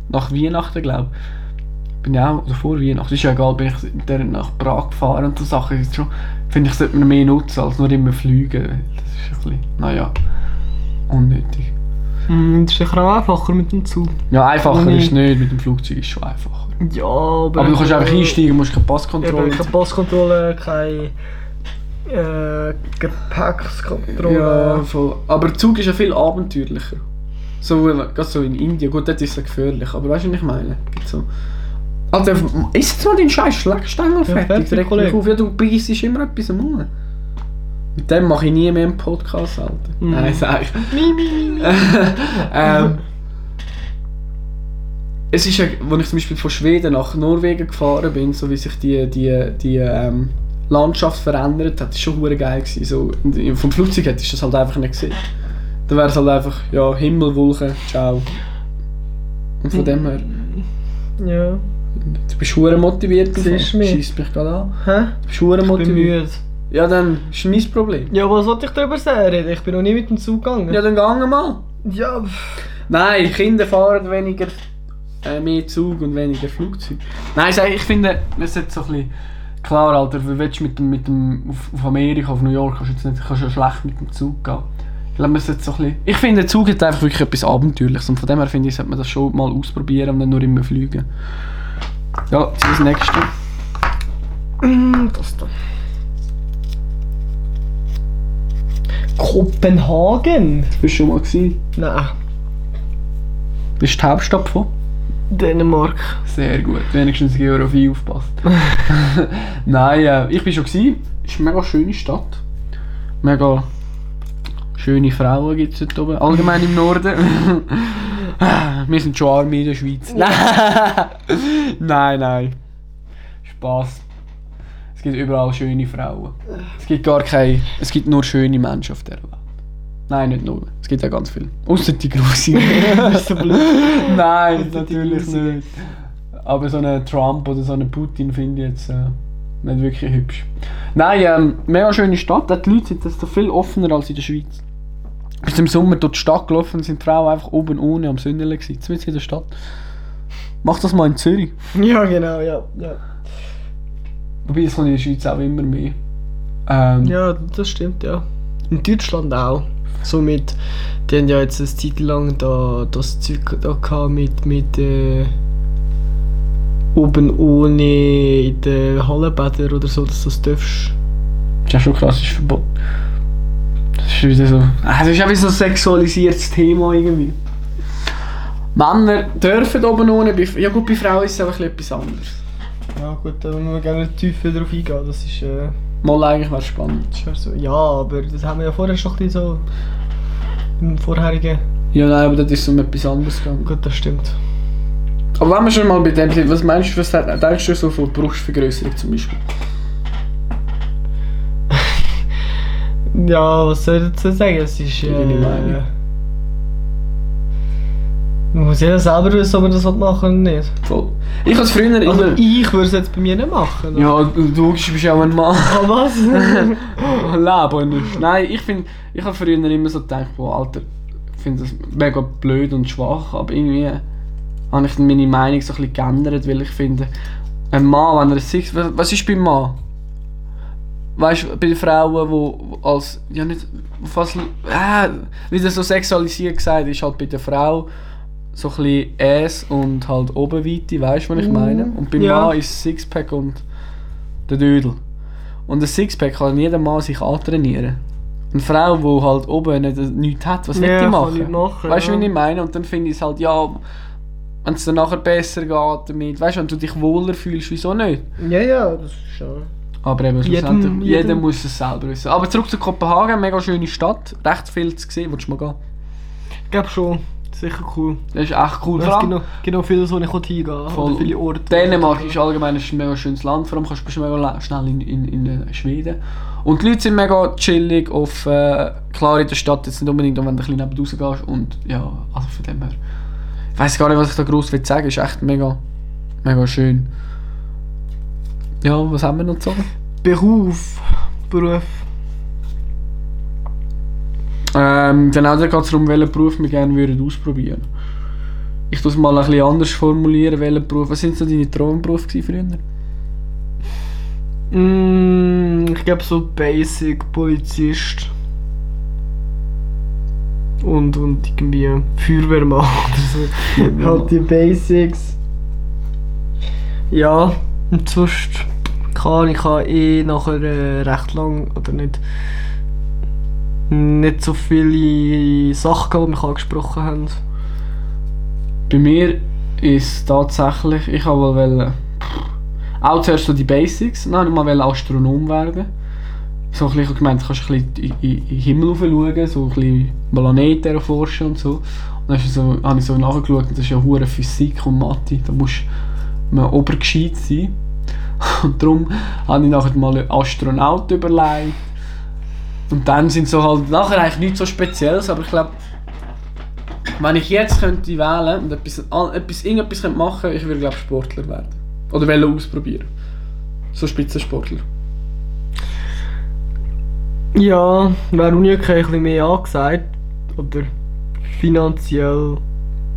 nach Weihnachten, glaube Bin ich auch, oder vor Weihnachten, ist ja egal, bin ich mit der nach Prag gefahren und so Sachen. Ist schon, finde ich, sollte man mehr nutzen, als nur immer fliegen. Das ist ein bisschen, naja, unnötig. Mhm, das ist sicher auch einfacher mit dem Zug. Ja, einfacher Nee. ist es nicht, mit dem Flugzeug ist schon einfacher. Ja, aber... Aber du kannst einfach einsteigen, musst keine Eben, Passkontrolle. keine Passkontrolle, keine äh, Gepäckskontrolle. Ja, voll. Aber der Zug ist ja viel abenteuerlicher. So, äh, gerade so in Indien, gut, dort ist es ja gefährlich, aber weißt du, was ich meine? Gibt so. Alter, ist jetzt mal deinen scheiß Schleckstängel fertig? fertig, Kollege. auf, ja, du beißt immer etwas am Mund. Mit dem mache ich nie mehr einen Podcast, Alter. Mhm. Nein, sag ich. [LAUGHS] Ähm, es ist ja, als ich zum Beispiel von Schweden nach Norwegen gefahren bin, so wie sich die, die, die ähm, Landschaft verändert hat, das war schon hure geil. Gewesen. So, vom Flugzeug hättest du das halt einfach nicht gesehen. Da wäre es halt einfach, ja, Himmel, Wolken, ciao. Und von dem her, Ja. du bist hure motiviert. Siehst du mich? Schießt mich gerade an. Hä? Du bist hure Ich bin motiviert. müde. Ja, dann ist mein Problem. Ja, was wollte ich darüber sagen? Ich bin noch nie mit dem Zug gegangen. Ja, dann wir mal. ja pff. Nein, Kinder fahren weniger äh, mehr Zug und weniger Flugzeug. Nein, ich, finde, man sollte so ein bisschen... Klar, Alter, wie willst du mit dem, mit dem auf, Amerika, auf New York, kannst du jetzt nicht, kannst du ja schlecht mit dem Zug gehen. Ich glaube, man sollte so ein bisschen... Ich finde, der Zug hat einfach wirklich etwas Abenteuerliches und von dem her finde ich, sollte man das schon mal ausprobieren und nicht nur immer fliegen. Ja, jetzt das nächste. Mm, Das da. Kopenhagen? Bist du schon mal gewesen. Nein. Das ist die Hauptstadt von? Dänemark. Sehr gut, wenigstens Geografie aufpasst. [LAUGHS] Nein, äh, ich bin schon gewesen. Ist eine mega schöne Stadt. Mega schöne Frauen gibt es dort oben. Allgemein im Norden. [LAUGHS] Wir sind schon arm in der Schweiz. [LAUGHS] nein, nein. Spaß. Es gibt überall schöne Frauen. Es gibt gar keine. Es gibt nur schöne Menschen auf der Welt. Nein, nicht nur. Es gibt ja ganz viele. Außer die [LAUGHS] blöd? Nein, natürlich nicht. Aber so einen Trump oder so einen Putin finde ich jetzt äh, nicht wirklich hübsch. Nein, ähm, mega schöne Stadt. Die Leute sind das viel offener als in der Schweiz. Bis im Sommer durch die Stadt gelaufen sind die Frauen einfach oben ohne am Sündeln gewesen. Mitten in der Stadt. Mach das mal in Zürich. [LAUGHS] Ja, genau, ja. Ja, Wobei, das kommt in der Schweiz auch immer mehr. Ähm, ja das stimmt, ja. In Deutschland auch. So mit, die haben ja jetzt eine Zeit lang da, das Zeug da gehabt mit, mit äh, oben ohne in den Hallenbädern oder so, dass du das darfst. Das ist ja schon ist verboten. Das ist wieder so. Ah, Das ist auch so ein sexualisiertes Thema irgendwie. Männer dürfen oben ohne, ja gut, bei Frauen ist es einfach etwas anderes. Ja gut, da wollen wir gerne tiefer drauf eingehen, das ist, äh, Mal eigentlich wäre spannend. das wär so. Ja, aber das haben wir ja vorher schon ein bisschen so im vorherigen. Ja, nein, aber das ist um etwas anderes gegangen. Gut, das stimmt. Aber wenn wir schon mal bei dem sind, was meinst du, was denkst du so von Brustvergrößerung zum Beispiel? [LAUGHS] Ja, was soll ich dazu sagen? Es ist. Deine Äh, Meinung? Man muss jeder selber wissen, ob man das machen will oder nicht. Voll. Ich habe es früher Also immer... ich würde es jetzt bei mir nicht machen. Ja, du, bist ja auch ein Mann. Ah, was? [LAUGHS] Leben nicht. Nein, ich finde, ich habe früher immer so gedacht, boah, Alter, ich finde das mega blöd und schwach, aber irgendwie habe ich meine Meinung so ein bisschen geändert, weil ich finde, ein Mann, wenn er Six... Was was ist beim Mann? Weißt du, bei den Frauen, wo als... Ja nicht... Fast... Äh, wie das so sexualisiert gesagt ist, halt bei der Frau so ein bisschen Ass und halt Oberweite, weißt du, was ich meine? Und beim Ja. Mann ist Sixpack und der Dödel. Und ein Sixpack kann jeder Mann sich antrainieren. Eine Frau, die halt oben nicht, nichts hat, was Ja, will die kann machen? machen, weißt du, ja. wie ich meine? Und dann finde ich es halt, ja, wenn es dann nachher besser geht damit, weißt du, wenn du dich wohler fühlst, wieso nicht? ja, ja, das ist schon. Aber eben, Jedem- jeder jedem- muss es selber wissen. Aber zurück zu Kopenhagen, mega schöne Stadt, recht viel zu sehen, willst du mal gehen? Ich glaube schon. Sicher cool. Das ist echt cool. Es gibt noch, gibt noch vieles, wo ich hingehen viele Orte. Dänemark ist allgemein ein mega schönes Land, vor allem kannst du mega schnell in, in, in äh, Schweden. Und die Leute sind mega chillig, offen. Klar, in der Stadt jetzt nicht unbedingt, wenn du ein bisschen neben raus gehst. Und ja, also von dem her. Ich weiß gar nicht, was ich da groß will sagen. Ist echt mega, mega schön. Ja, was haben wir noch zu sagen? Beruf. Beruf. Ähm, genau, da geht es darum, welchen Beruf wir gerne würden ausprobieren Ich muss es mal ein bisschen anders formulieren, welchen Beruf. Was sind so deine Traumberufe früher? Mm, ich glaube so Basic Polizist. Und, und irgendwie Feuerwehrmann [LAUGHS] oder so. halt die Basics. Ja, und sonst kann ich kann eh nachher äh, recht lang oder nicht nicht so viele Sachen die mich angesprochen haben. Bei mir ist tatsächlich, ich wollen, auch zuerst so die Basics, dann wollte ich mal Astronom werden. So ein bisschen, gemeint, du kannst ein bisschen in, in, den Himmel schauen, so ein bisschen Planeten erforschen und so. Und dann so, habe ich so nachgeschaut, das ist ja hure Physik und Mathe, da musst man obergescheit sein. [LAUGHS] Und darum habe ich nachher mal Astronaut überlegt. Und dann sind so halt nachher eigentlich nichts so Spezielles, aber ich glaube, wenn ich jetzt könnte wählen und etwas, etwas, irgendetwas könnte machen ich würde glaube Sportler werden. Oder wollen ausprobieren. So Spitzensportler. Ja, wäre Uni okay ein bisschen mehr angesagt. Oder finanziell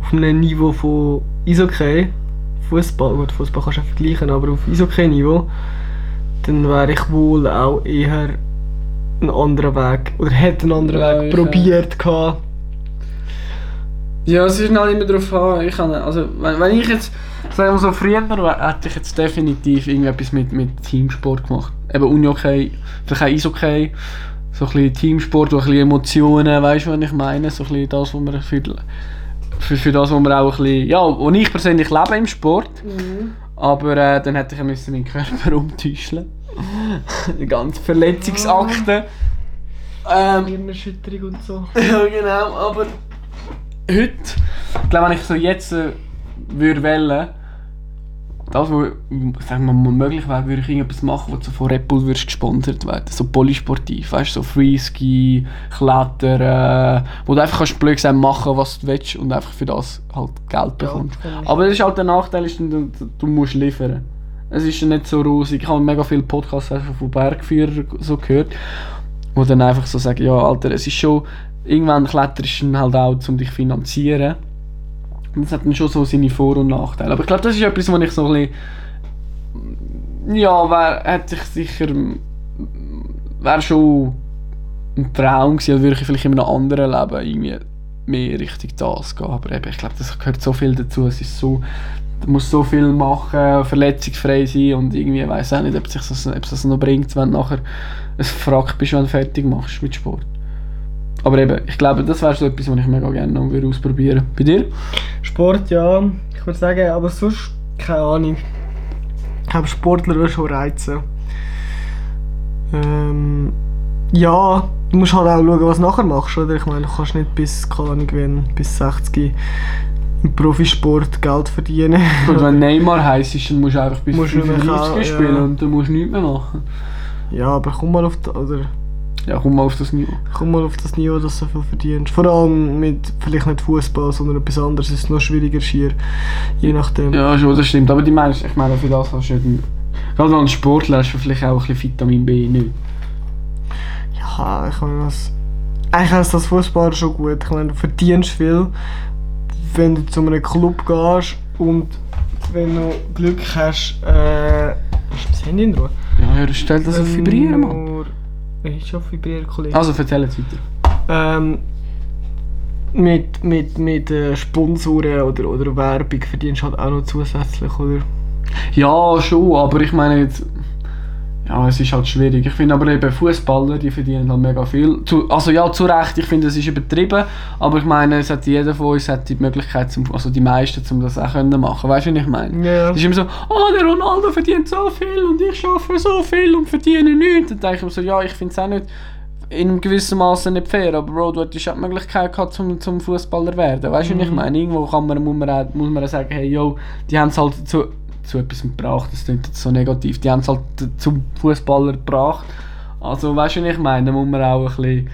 auf einem Niveau von Eishockey. Fußball, gut, Fußball kannst du vergleichen, aber auf Eishockey-Niveau. Dann wäre ich wohl auch eher einen anderen Weg. Oder hätte einen anderen Ja, Weg probiert gehabt. Ja, es ist halt immer darauf an. Ich kann, also, wenn, wenn ich jetzt, sagen wir so, früher hätte ich jetzt definitiv irgendetwas mit, mit Teamsport gemacht. Eben Uni-Hockey, vielleicht auch Eishockey. So ein bisschen Teamsport, wo ein bisschen Emotionen, weißt du, was ich meine? So ein bisschen das, was man für, für, für das, was man auch ein bisschen, ja, wo ich persönlich lebe im Sport. Aber äh, dann hätte ich müssen meinen Körper [LAUGHS] umtäuschen. [LAUGHS] Die ganze Verletzungsakte. Ähm, Hirnerschütterung und so. [LAUGHS] ja, genau, aber heute, ich glaube, wenn ich so jetzt äh, würde wählen, das, was sagen wir mal möglich wäre, würde ich irgendetwas machen, wo du von Red Bull würdest gesponsert werden. So polysportiv, weißt du, so Freeski, Klettern, wo du einfach kannst blöd gesagt machen, was du willst und einfach für das halt Geld bekommst. ich. Aber das ist halt der Nachteil, ist, du, du musst liefern. Es ist nicht so rosig. Ich habe mega viele Podcasts einfach von Bergführern so gehört, wo dann einfach so sagen, ja Alter, es ist schon, irgendwann kletterst du halt auch, um dich zu finanzieren. Und das hat dann schon so seine Vor- und Nachteile. Aber ich glaube, das ist etwas, was ich so ein bisschen, ja, wär, hätte ich sicher, wäre schon ein Traum gewesen, würde ich vielleicht in einem anderen Leben irgendwie mehr Richtung das gehen. Aber eben, ich glaube, das gehört so viel dazu. Es ist so, du musst so viel machen, verletzungsfrei sein und irgendwie weiß auch nicht, ob sich das, ob es das noch bringt, wenn du nachher ein Frack bist, wenn du fertig machst mit Sport. Aber eben, ich glaube, das wäre so etwas, was ich mega gerne noch würde ausprobieren Bei dir? Sport, ja, ich würde sagen, aber sonst keine Ahnung. Ich glaube, Sportler würde schon reizen. Ähm, ja, du musst halt auch schauen, was du nachher machst, oder? Ich meine, du kannst nicht bis, keine Ahnung, bis 60 im Profisport Geld verdienen. Gut, wenn [LAUGHS] Neymar heiß ist, dann musst du einfach bis Musst du 35 nachher, spielen ja. und dann musst du nichts mehr machen. ja, aber komm mal auf die, oder Ja, komm mal auf das Niveau. Komm mal auf das Niveau, dass du so viel verdienst. Vor allem mit vielleicht nicht Fußball, sondern etwas anderes ist es noch schwieriger schier. Je nachdem. Ja, schon, das stimmt. Aber die meinst, ich meine, für das hast du dann- Gerade als Sportler hast du vielleicht auch ein bisschen Vitamin B nicht. Ja, ich meine, das. Eigentlich ist das Fußballer schon gut. Ich meine, du verdienst viel, wenn du zu einem Club gehst und wenn du Glück hast, äh. Hast du das Handy in Ruhe? Ja, hör, stell das auf Vibrieren, Mann. Ich schon vibrieren, Kollege. Also, erzähl jetzt weiter. Ähm, mit mit, mit äh, Sponsoren oder, oder Werbung verdienst du halt auch noch zusätzlich, oder? Ja, schon, aber ich meine jetzt. Ja, es ist halt schwierig. Ich finde aber eben Fußballer, die verdienen halt mega viel. Zu, also ja, zu Recht, ich finde, es ist übertrieben, aber ich meine, es hat jeder von uns hat die Möglichkeit, zum, also die meisten, um das auch können machen. Weißt du, was ich meine? Ja. Es ist immer so, oh, der Ronaldo verdient so viel und ich arbeite so viel und verdiene nichts. Dann denke ich mir so, ja, ich finde es auch nicht in einem gewissen Maße nicht fair, aber Bro, du hättest auch die Möglichkeit gehabt, zum, zum Fußballer werden. Weißt du, was ich meine? Irgendwo kann man, muss, man auch, muss man auch sagen, hey, yo, die haben es halt zu, zu etwas gebracht, das klingt jetzt so negativ, die haben es halt zum Fußballer gebracht. Also, weißt du, was ich meine? Da muss man auch ein bisschen, ein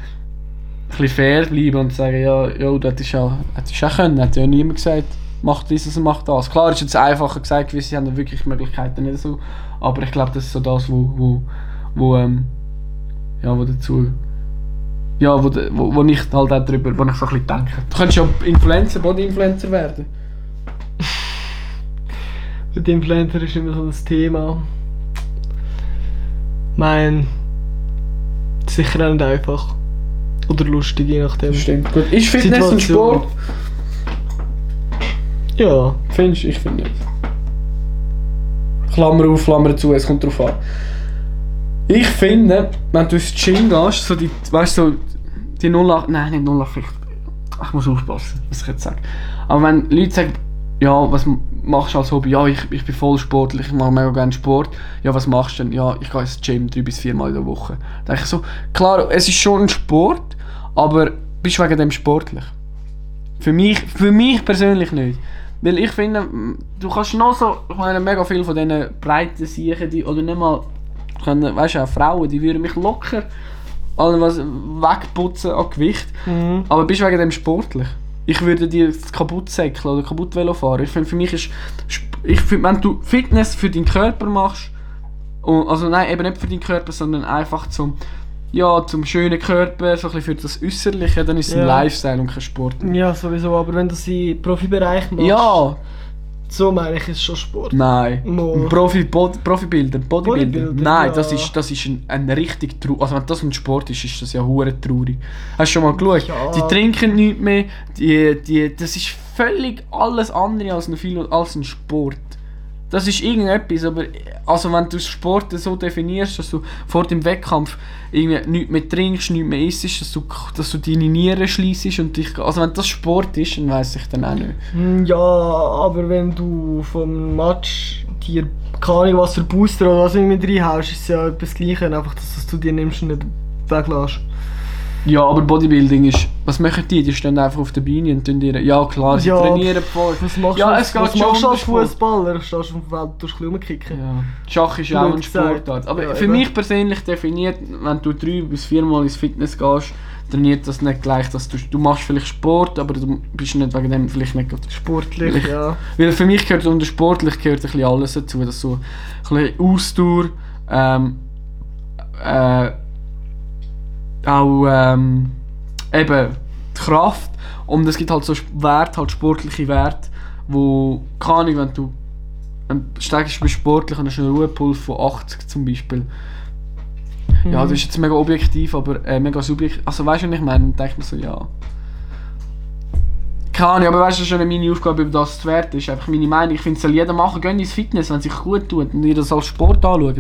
bisschen fair bleiben und sagen, ja, yo, das ist ja, das auch können, hat ja niemand gesagt, macht dieses und macht das. Klar ist jetzt einfacher gesagt, weil sie haben ja wirklich Möglichkeiten nicht so, aber ich glaube, das ist so das, wo, wo, wo, ähm, ja, wo dazu, ja, wo, wo, wo ich halt auch drüber, wo ich so ein bisschen denke. Du könntest ja Influencer, Body-Influencer werden. Mit Influencer ist immer so das Thema. Mein. Sicher auch nicht einfach. Oder lustig, je nachdem. Stimmt, gut. Ist Fitness ein Situation. Sport? Ja. Findest du? Ich finde nicht. Klammer auf, Klammer zu, es kommt drauf an. Ich finde, wenn du ins Gym gehst, so die, weißt du, so die 08, nein, nicht 08, ich muss aufpassen, was ich jetzt sage. Aber wenn Leute sagen, ja, was machst du als Hobby? Ja, ich, ich bin voll sportlich, ich mache mega gerne Sport. Ja, was machst du denn? Ja, ich gehe ins Gym drei bis viermal in der Woche. Da denke ich so, klar, es ist schon ein Sport, aber bist du wegen dem sportlich? Für mich, für mich persönlich nicht. Weil ich finde, du kannst noch so, ich meine, mega viel von diesen breiten Siechen, die, oder nicht mal, können, weißt du, auch Frauen, die würden mich locker all was wegputzen an Gewicht. Mhm. Aber bist du wegen dem sportlich? Ich würde dir kaputt säckeln oder kaputt Velo fahren. Ich finde, für mich ist, ich finde, wenn du Fitness für deinen Körper machst, und, also nein, eben nicht für deinen Körper, sondern einfach zum, ja, zum schönen Körper, so ein bisschen für das Äußerliche, dann ist es ein Ja. Lifestyle und kein Sport. Ja, sowieso, aber wenn du sie im Profibereich machst, Ja, so meine ich, ist es schon Sport. nein. Mo. Profi, Bod, Profibilder, Bodybuilder. Bodybuilder, Nein, ja. das ist, das ist ein, ein richtig traurig. Also wenn das ein Sport ist, ist das ja hure traurig. Hast du schon mal geschaut? Ja. Die trinken nichts mehr. Die, die, das ist völlig alles andere als ein, als ein Sport. Das ist irgendetwas, aber also wenn du Sport so definierst, dass du vor dem Wettkampf irgendwie nichts mehr trinkst, nichts mehr isst, dass du, dass du deine Nieren schliessest und dich... Also wenn das Sport ist, dann weiss ich dann auch nicht. Hm, Ja, aber wenn du vom Match dir keine Ahnung was für Booster oder was immer reinhaust, ist es ja etwas Gleiches, einfach dass das du dir nimmst und nicht weglässt. Ja, aber Bodybuilding ist. Was machen die? Die stehen einfach auf der Beine und tun ihre. Ja, klar, sie Ja, trainieren voll. Was machst Ja, du, es was schon machst du als. Fußballer? Stehst du auf dem Feld, tust ein bisschen rumkicken. Ja. Schach ist auch ein. Sportart. Aber Ja, für eben. mich persönlich definiert, wenn du drei bis viermal ins Fitness gehst, trainiert das nicht gleich, dass du. Du machst vielleicht Sport, aber du bist nicht wegen dem vielleicht nicht. Sportlich, Ich- ja. Weil für mich gehört unter sportlich gehört ein bisschen alles dazu. Dass so ein bisschen Ausdauer, ähm, äh, auch ähm, eben die Kraft und es gibt halt so Werte, halt sportliche Werte, wo, keine Ahnung, wenn du steigst bei sportlich und hast einen Ruhepuls von 80 zum Beispiel. Ja, das ist jetzt mega objektiv, aber äh, mega subjektiv. Also weißt du, was ich meine? Dann denke ich mir so, ja. Keine Ahnung, aber weißt du, schon meine Aufgabe, über das zu werten. ist einfach meine Meinung. Ich finde, es soll jeder machen, gehen ins Fitness, wenn es sich gut tut und ihr das als Sport anschaut.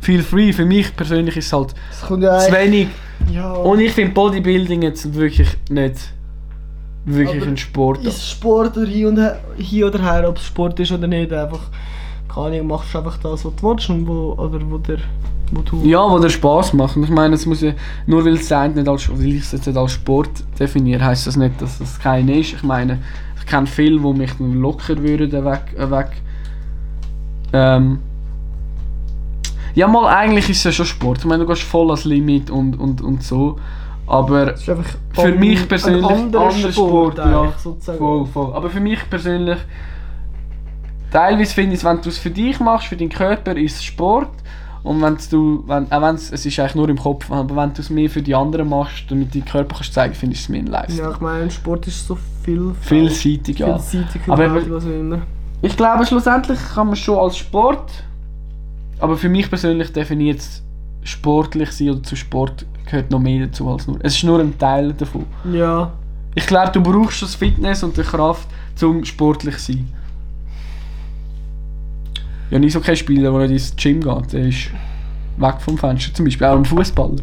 Feel free. Für mich persönlich ist es halt ja zu wenig. Ja. Und ich finde Bodybuilding jetzt wirklich nicht wirklich Aber ein Sport. ist Sport oder und her, hin oder her, ob es Sport ist oder nicht, einfach, keine Ahnung, machst du einfach das, was du willst und wo, oder wo, der, wo du... Ja, wo der Spaß macht. Und ich meine, es muss ja, nur weil es nicht als, weil ich es jetzt nicht als Sport definiere, heisst das nicht, dass das keiner ist. Ich meine, ich kenne viele, die mich dann locker würden weg, weg ähm, Ja, mal, eigentlich ist es ja schon Sport. Ich meine, du gehst voll ans Limit und, und, und so. Aber Für mich persönlich ein anderer anderer Sport, Sport, ja. voll, voll. Aber für mich persönlich, teilweise finde ich, wenn du es für dich machst, für deinen Körper, ist es Sport. Und wenn du, wenn, auch wenn es, es ist eigentlich nur im Kopf, aber wenn du es mehr für die anderen machst, damit deinen Körper kannst zeigen, finde ich es mehr ein Leistung. Ja, ich meine, Sport ist so viel Vielseitig, ja. vielseitig, Aber eben- was immer. Ich glaube, schlussendlich kann man schon als Sport, aber für mich persönlich definiert es sportlich sein oder zu Sport gehört noch mehr dazu als nur. Es ist nur ein Teil davon. Ja, Ich glaube, du brauchst das Fitness und die Kraft, zum sportlich zu sein. Ja, nicht so kein Spieler, der ins Gym geht. Der ist weg vom Fenster. Zum Beispiel auch ein Fußballer.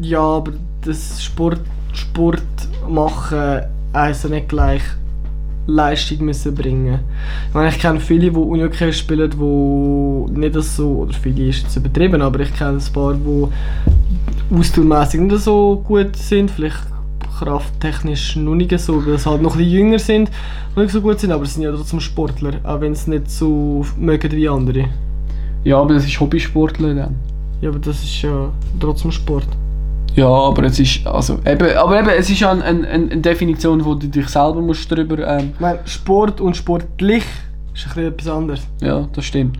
ja, aber das Sport, Sport machen heisst ja nicht gleich Leistung müssen bringen. Ich meine, ich kenne viele, die Unihockey spielen, die nicht so, oder viele ist jetzt übertrieben, aber ich kenne ein paar, die ausdauermässig nicht so gut sind, vielleicht krafttechnisch noch nicht so, weil sie halt noch ein bisschen jünger sind und nicht so gut sind, aber sie sind ja trotzdem Sportler, auch wenn sie nicht so mögen wie andere. Ja, aber das ist Hobbysportler dann. Ja, aber das ist ja trotzdem Sport. Ja, aber es ist, also, eben, aber eben, es ist ja eine, eine, eine Definition, wo du dich selber musst drüber, ähm, Ich meine, Sport und sportlich ist ein bisschen etwas anderes. ja, das stimmt.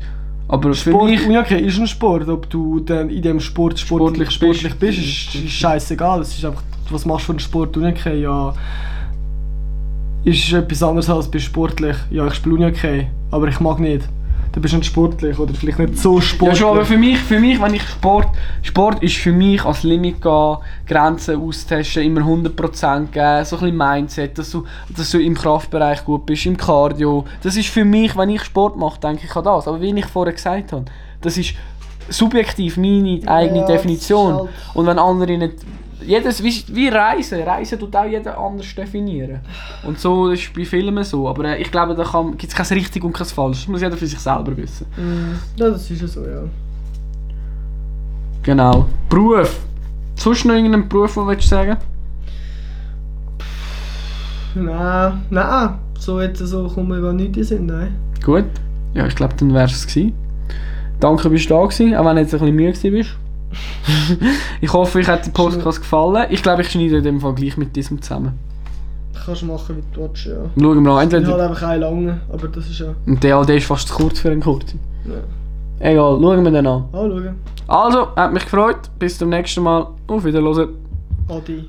Aber für Sport, mich, Unihockey ist ein Sport. Ob du dann in dem Sport sportlich, Sportlich sportlich, bist. bist, ist, ist scheißegal. Es ist einfach, was machst du für einen Sport Unihockey? Ja, ist etwas anderes als bei sportlich. Ja, ich spiele Unihockey, aber ich mag nicht. Du bist nicht sportlich oder vielleicht nicht so ja sportlich. schon, aber für mich, für mich, wenn ich Sport, Sport ist für mich als Limit gehen, Grenzen austesten, immer 100% geben, so ein bisschen Mindset, dass du, dass du im Kraftbereich gut bist, im Cardio. Das ist für mich, wenn ich Sport mache, denke ich an das. Aber wie ich vorher gesagt habe, das ist subjektiv meine eigene Ja, Definition. halt- Und wenn andere nicht. Jedes, wie, wie Reisen. Reisen tut auch jeder anders definieren. Und so ist bei Filmen so. Aber äh, ich glaube, da gibt es kein richtig und kein falsch. Das muss jeder für sich selber wissen. Mm, Ja, das ist ja so, ja. Genau. Beruf. Sonst noch irgendeinen Beruf, den willst du sagen? Nein, nein, so jetzt so kommt mir gar nicht in Sinn, nein. Gut. Ja, ich glaube, dann wär's es gewesen. Danke, bist du da gewesen, auch wenn du jetzt ein bisschen müde bist. [LAUGHS] ich hoffe, euch hat der Podcast gefallen. Ich glaube, ich schneide in dem Fall gleich mit diesem zusammen. Kannst du machen, wie du willst, ja. Schauen wir mal. Ich habe Entweder... einfach einen langen, aber das ist ja... Und der, der ist fast zu kurz für einen kurzen. ja. Egal, schauen wir dann an. Anschauen. Also, hat mich gefreut. Bis zum nächsten Mal. Auf Wiedersehen. Adi.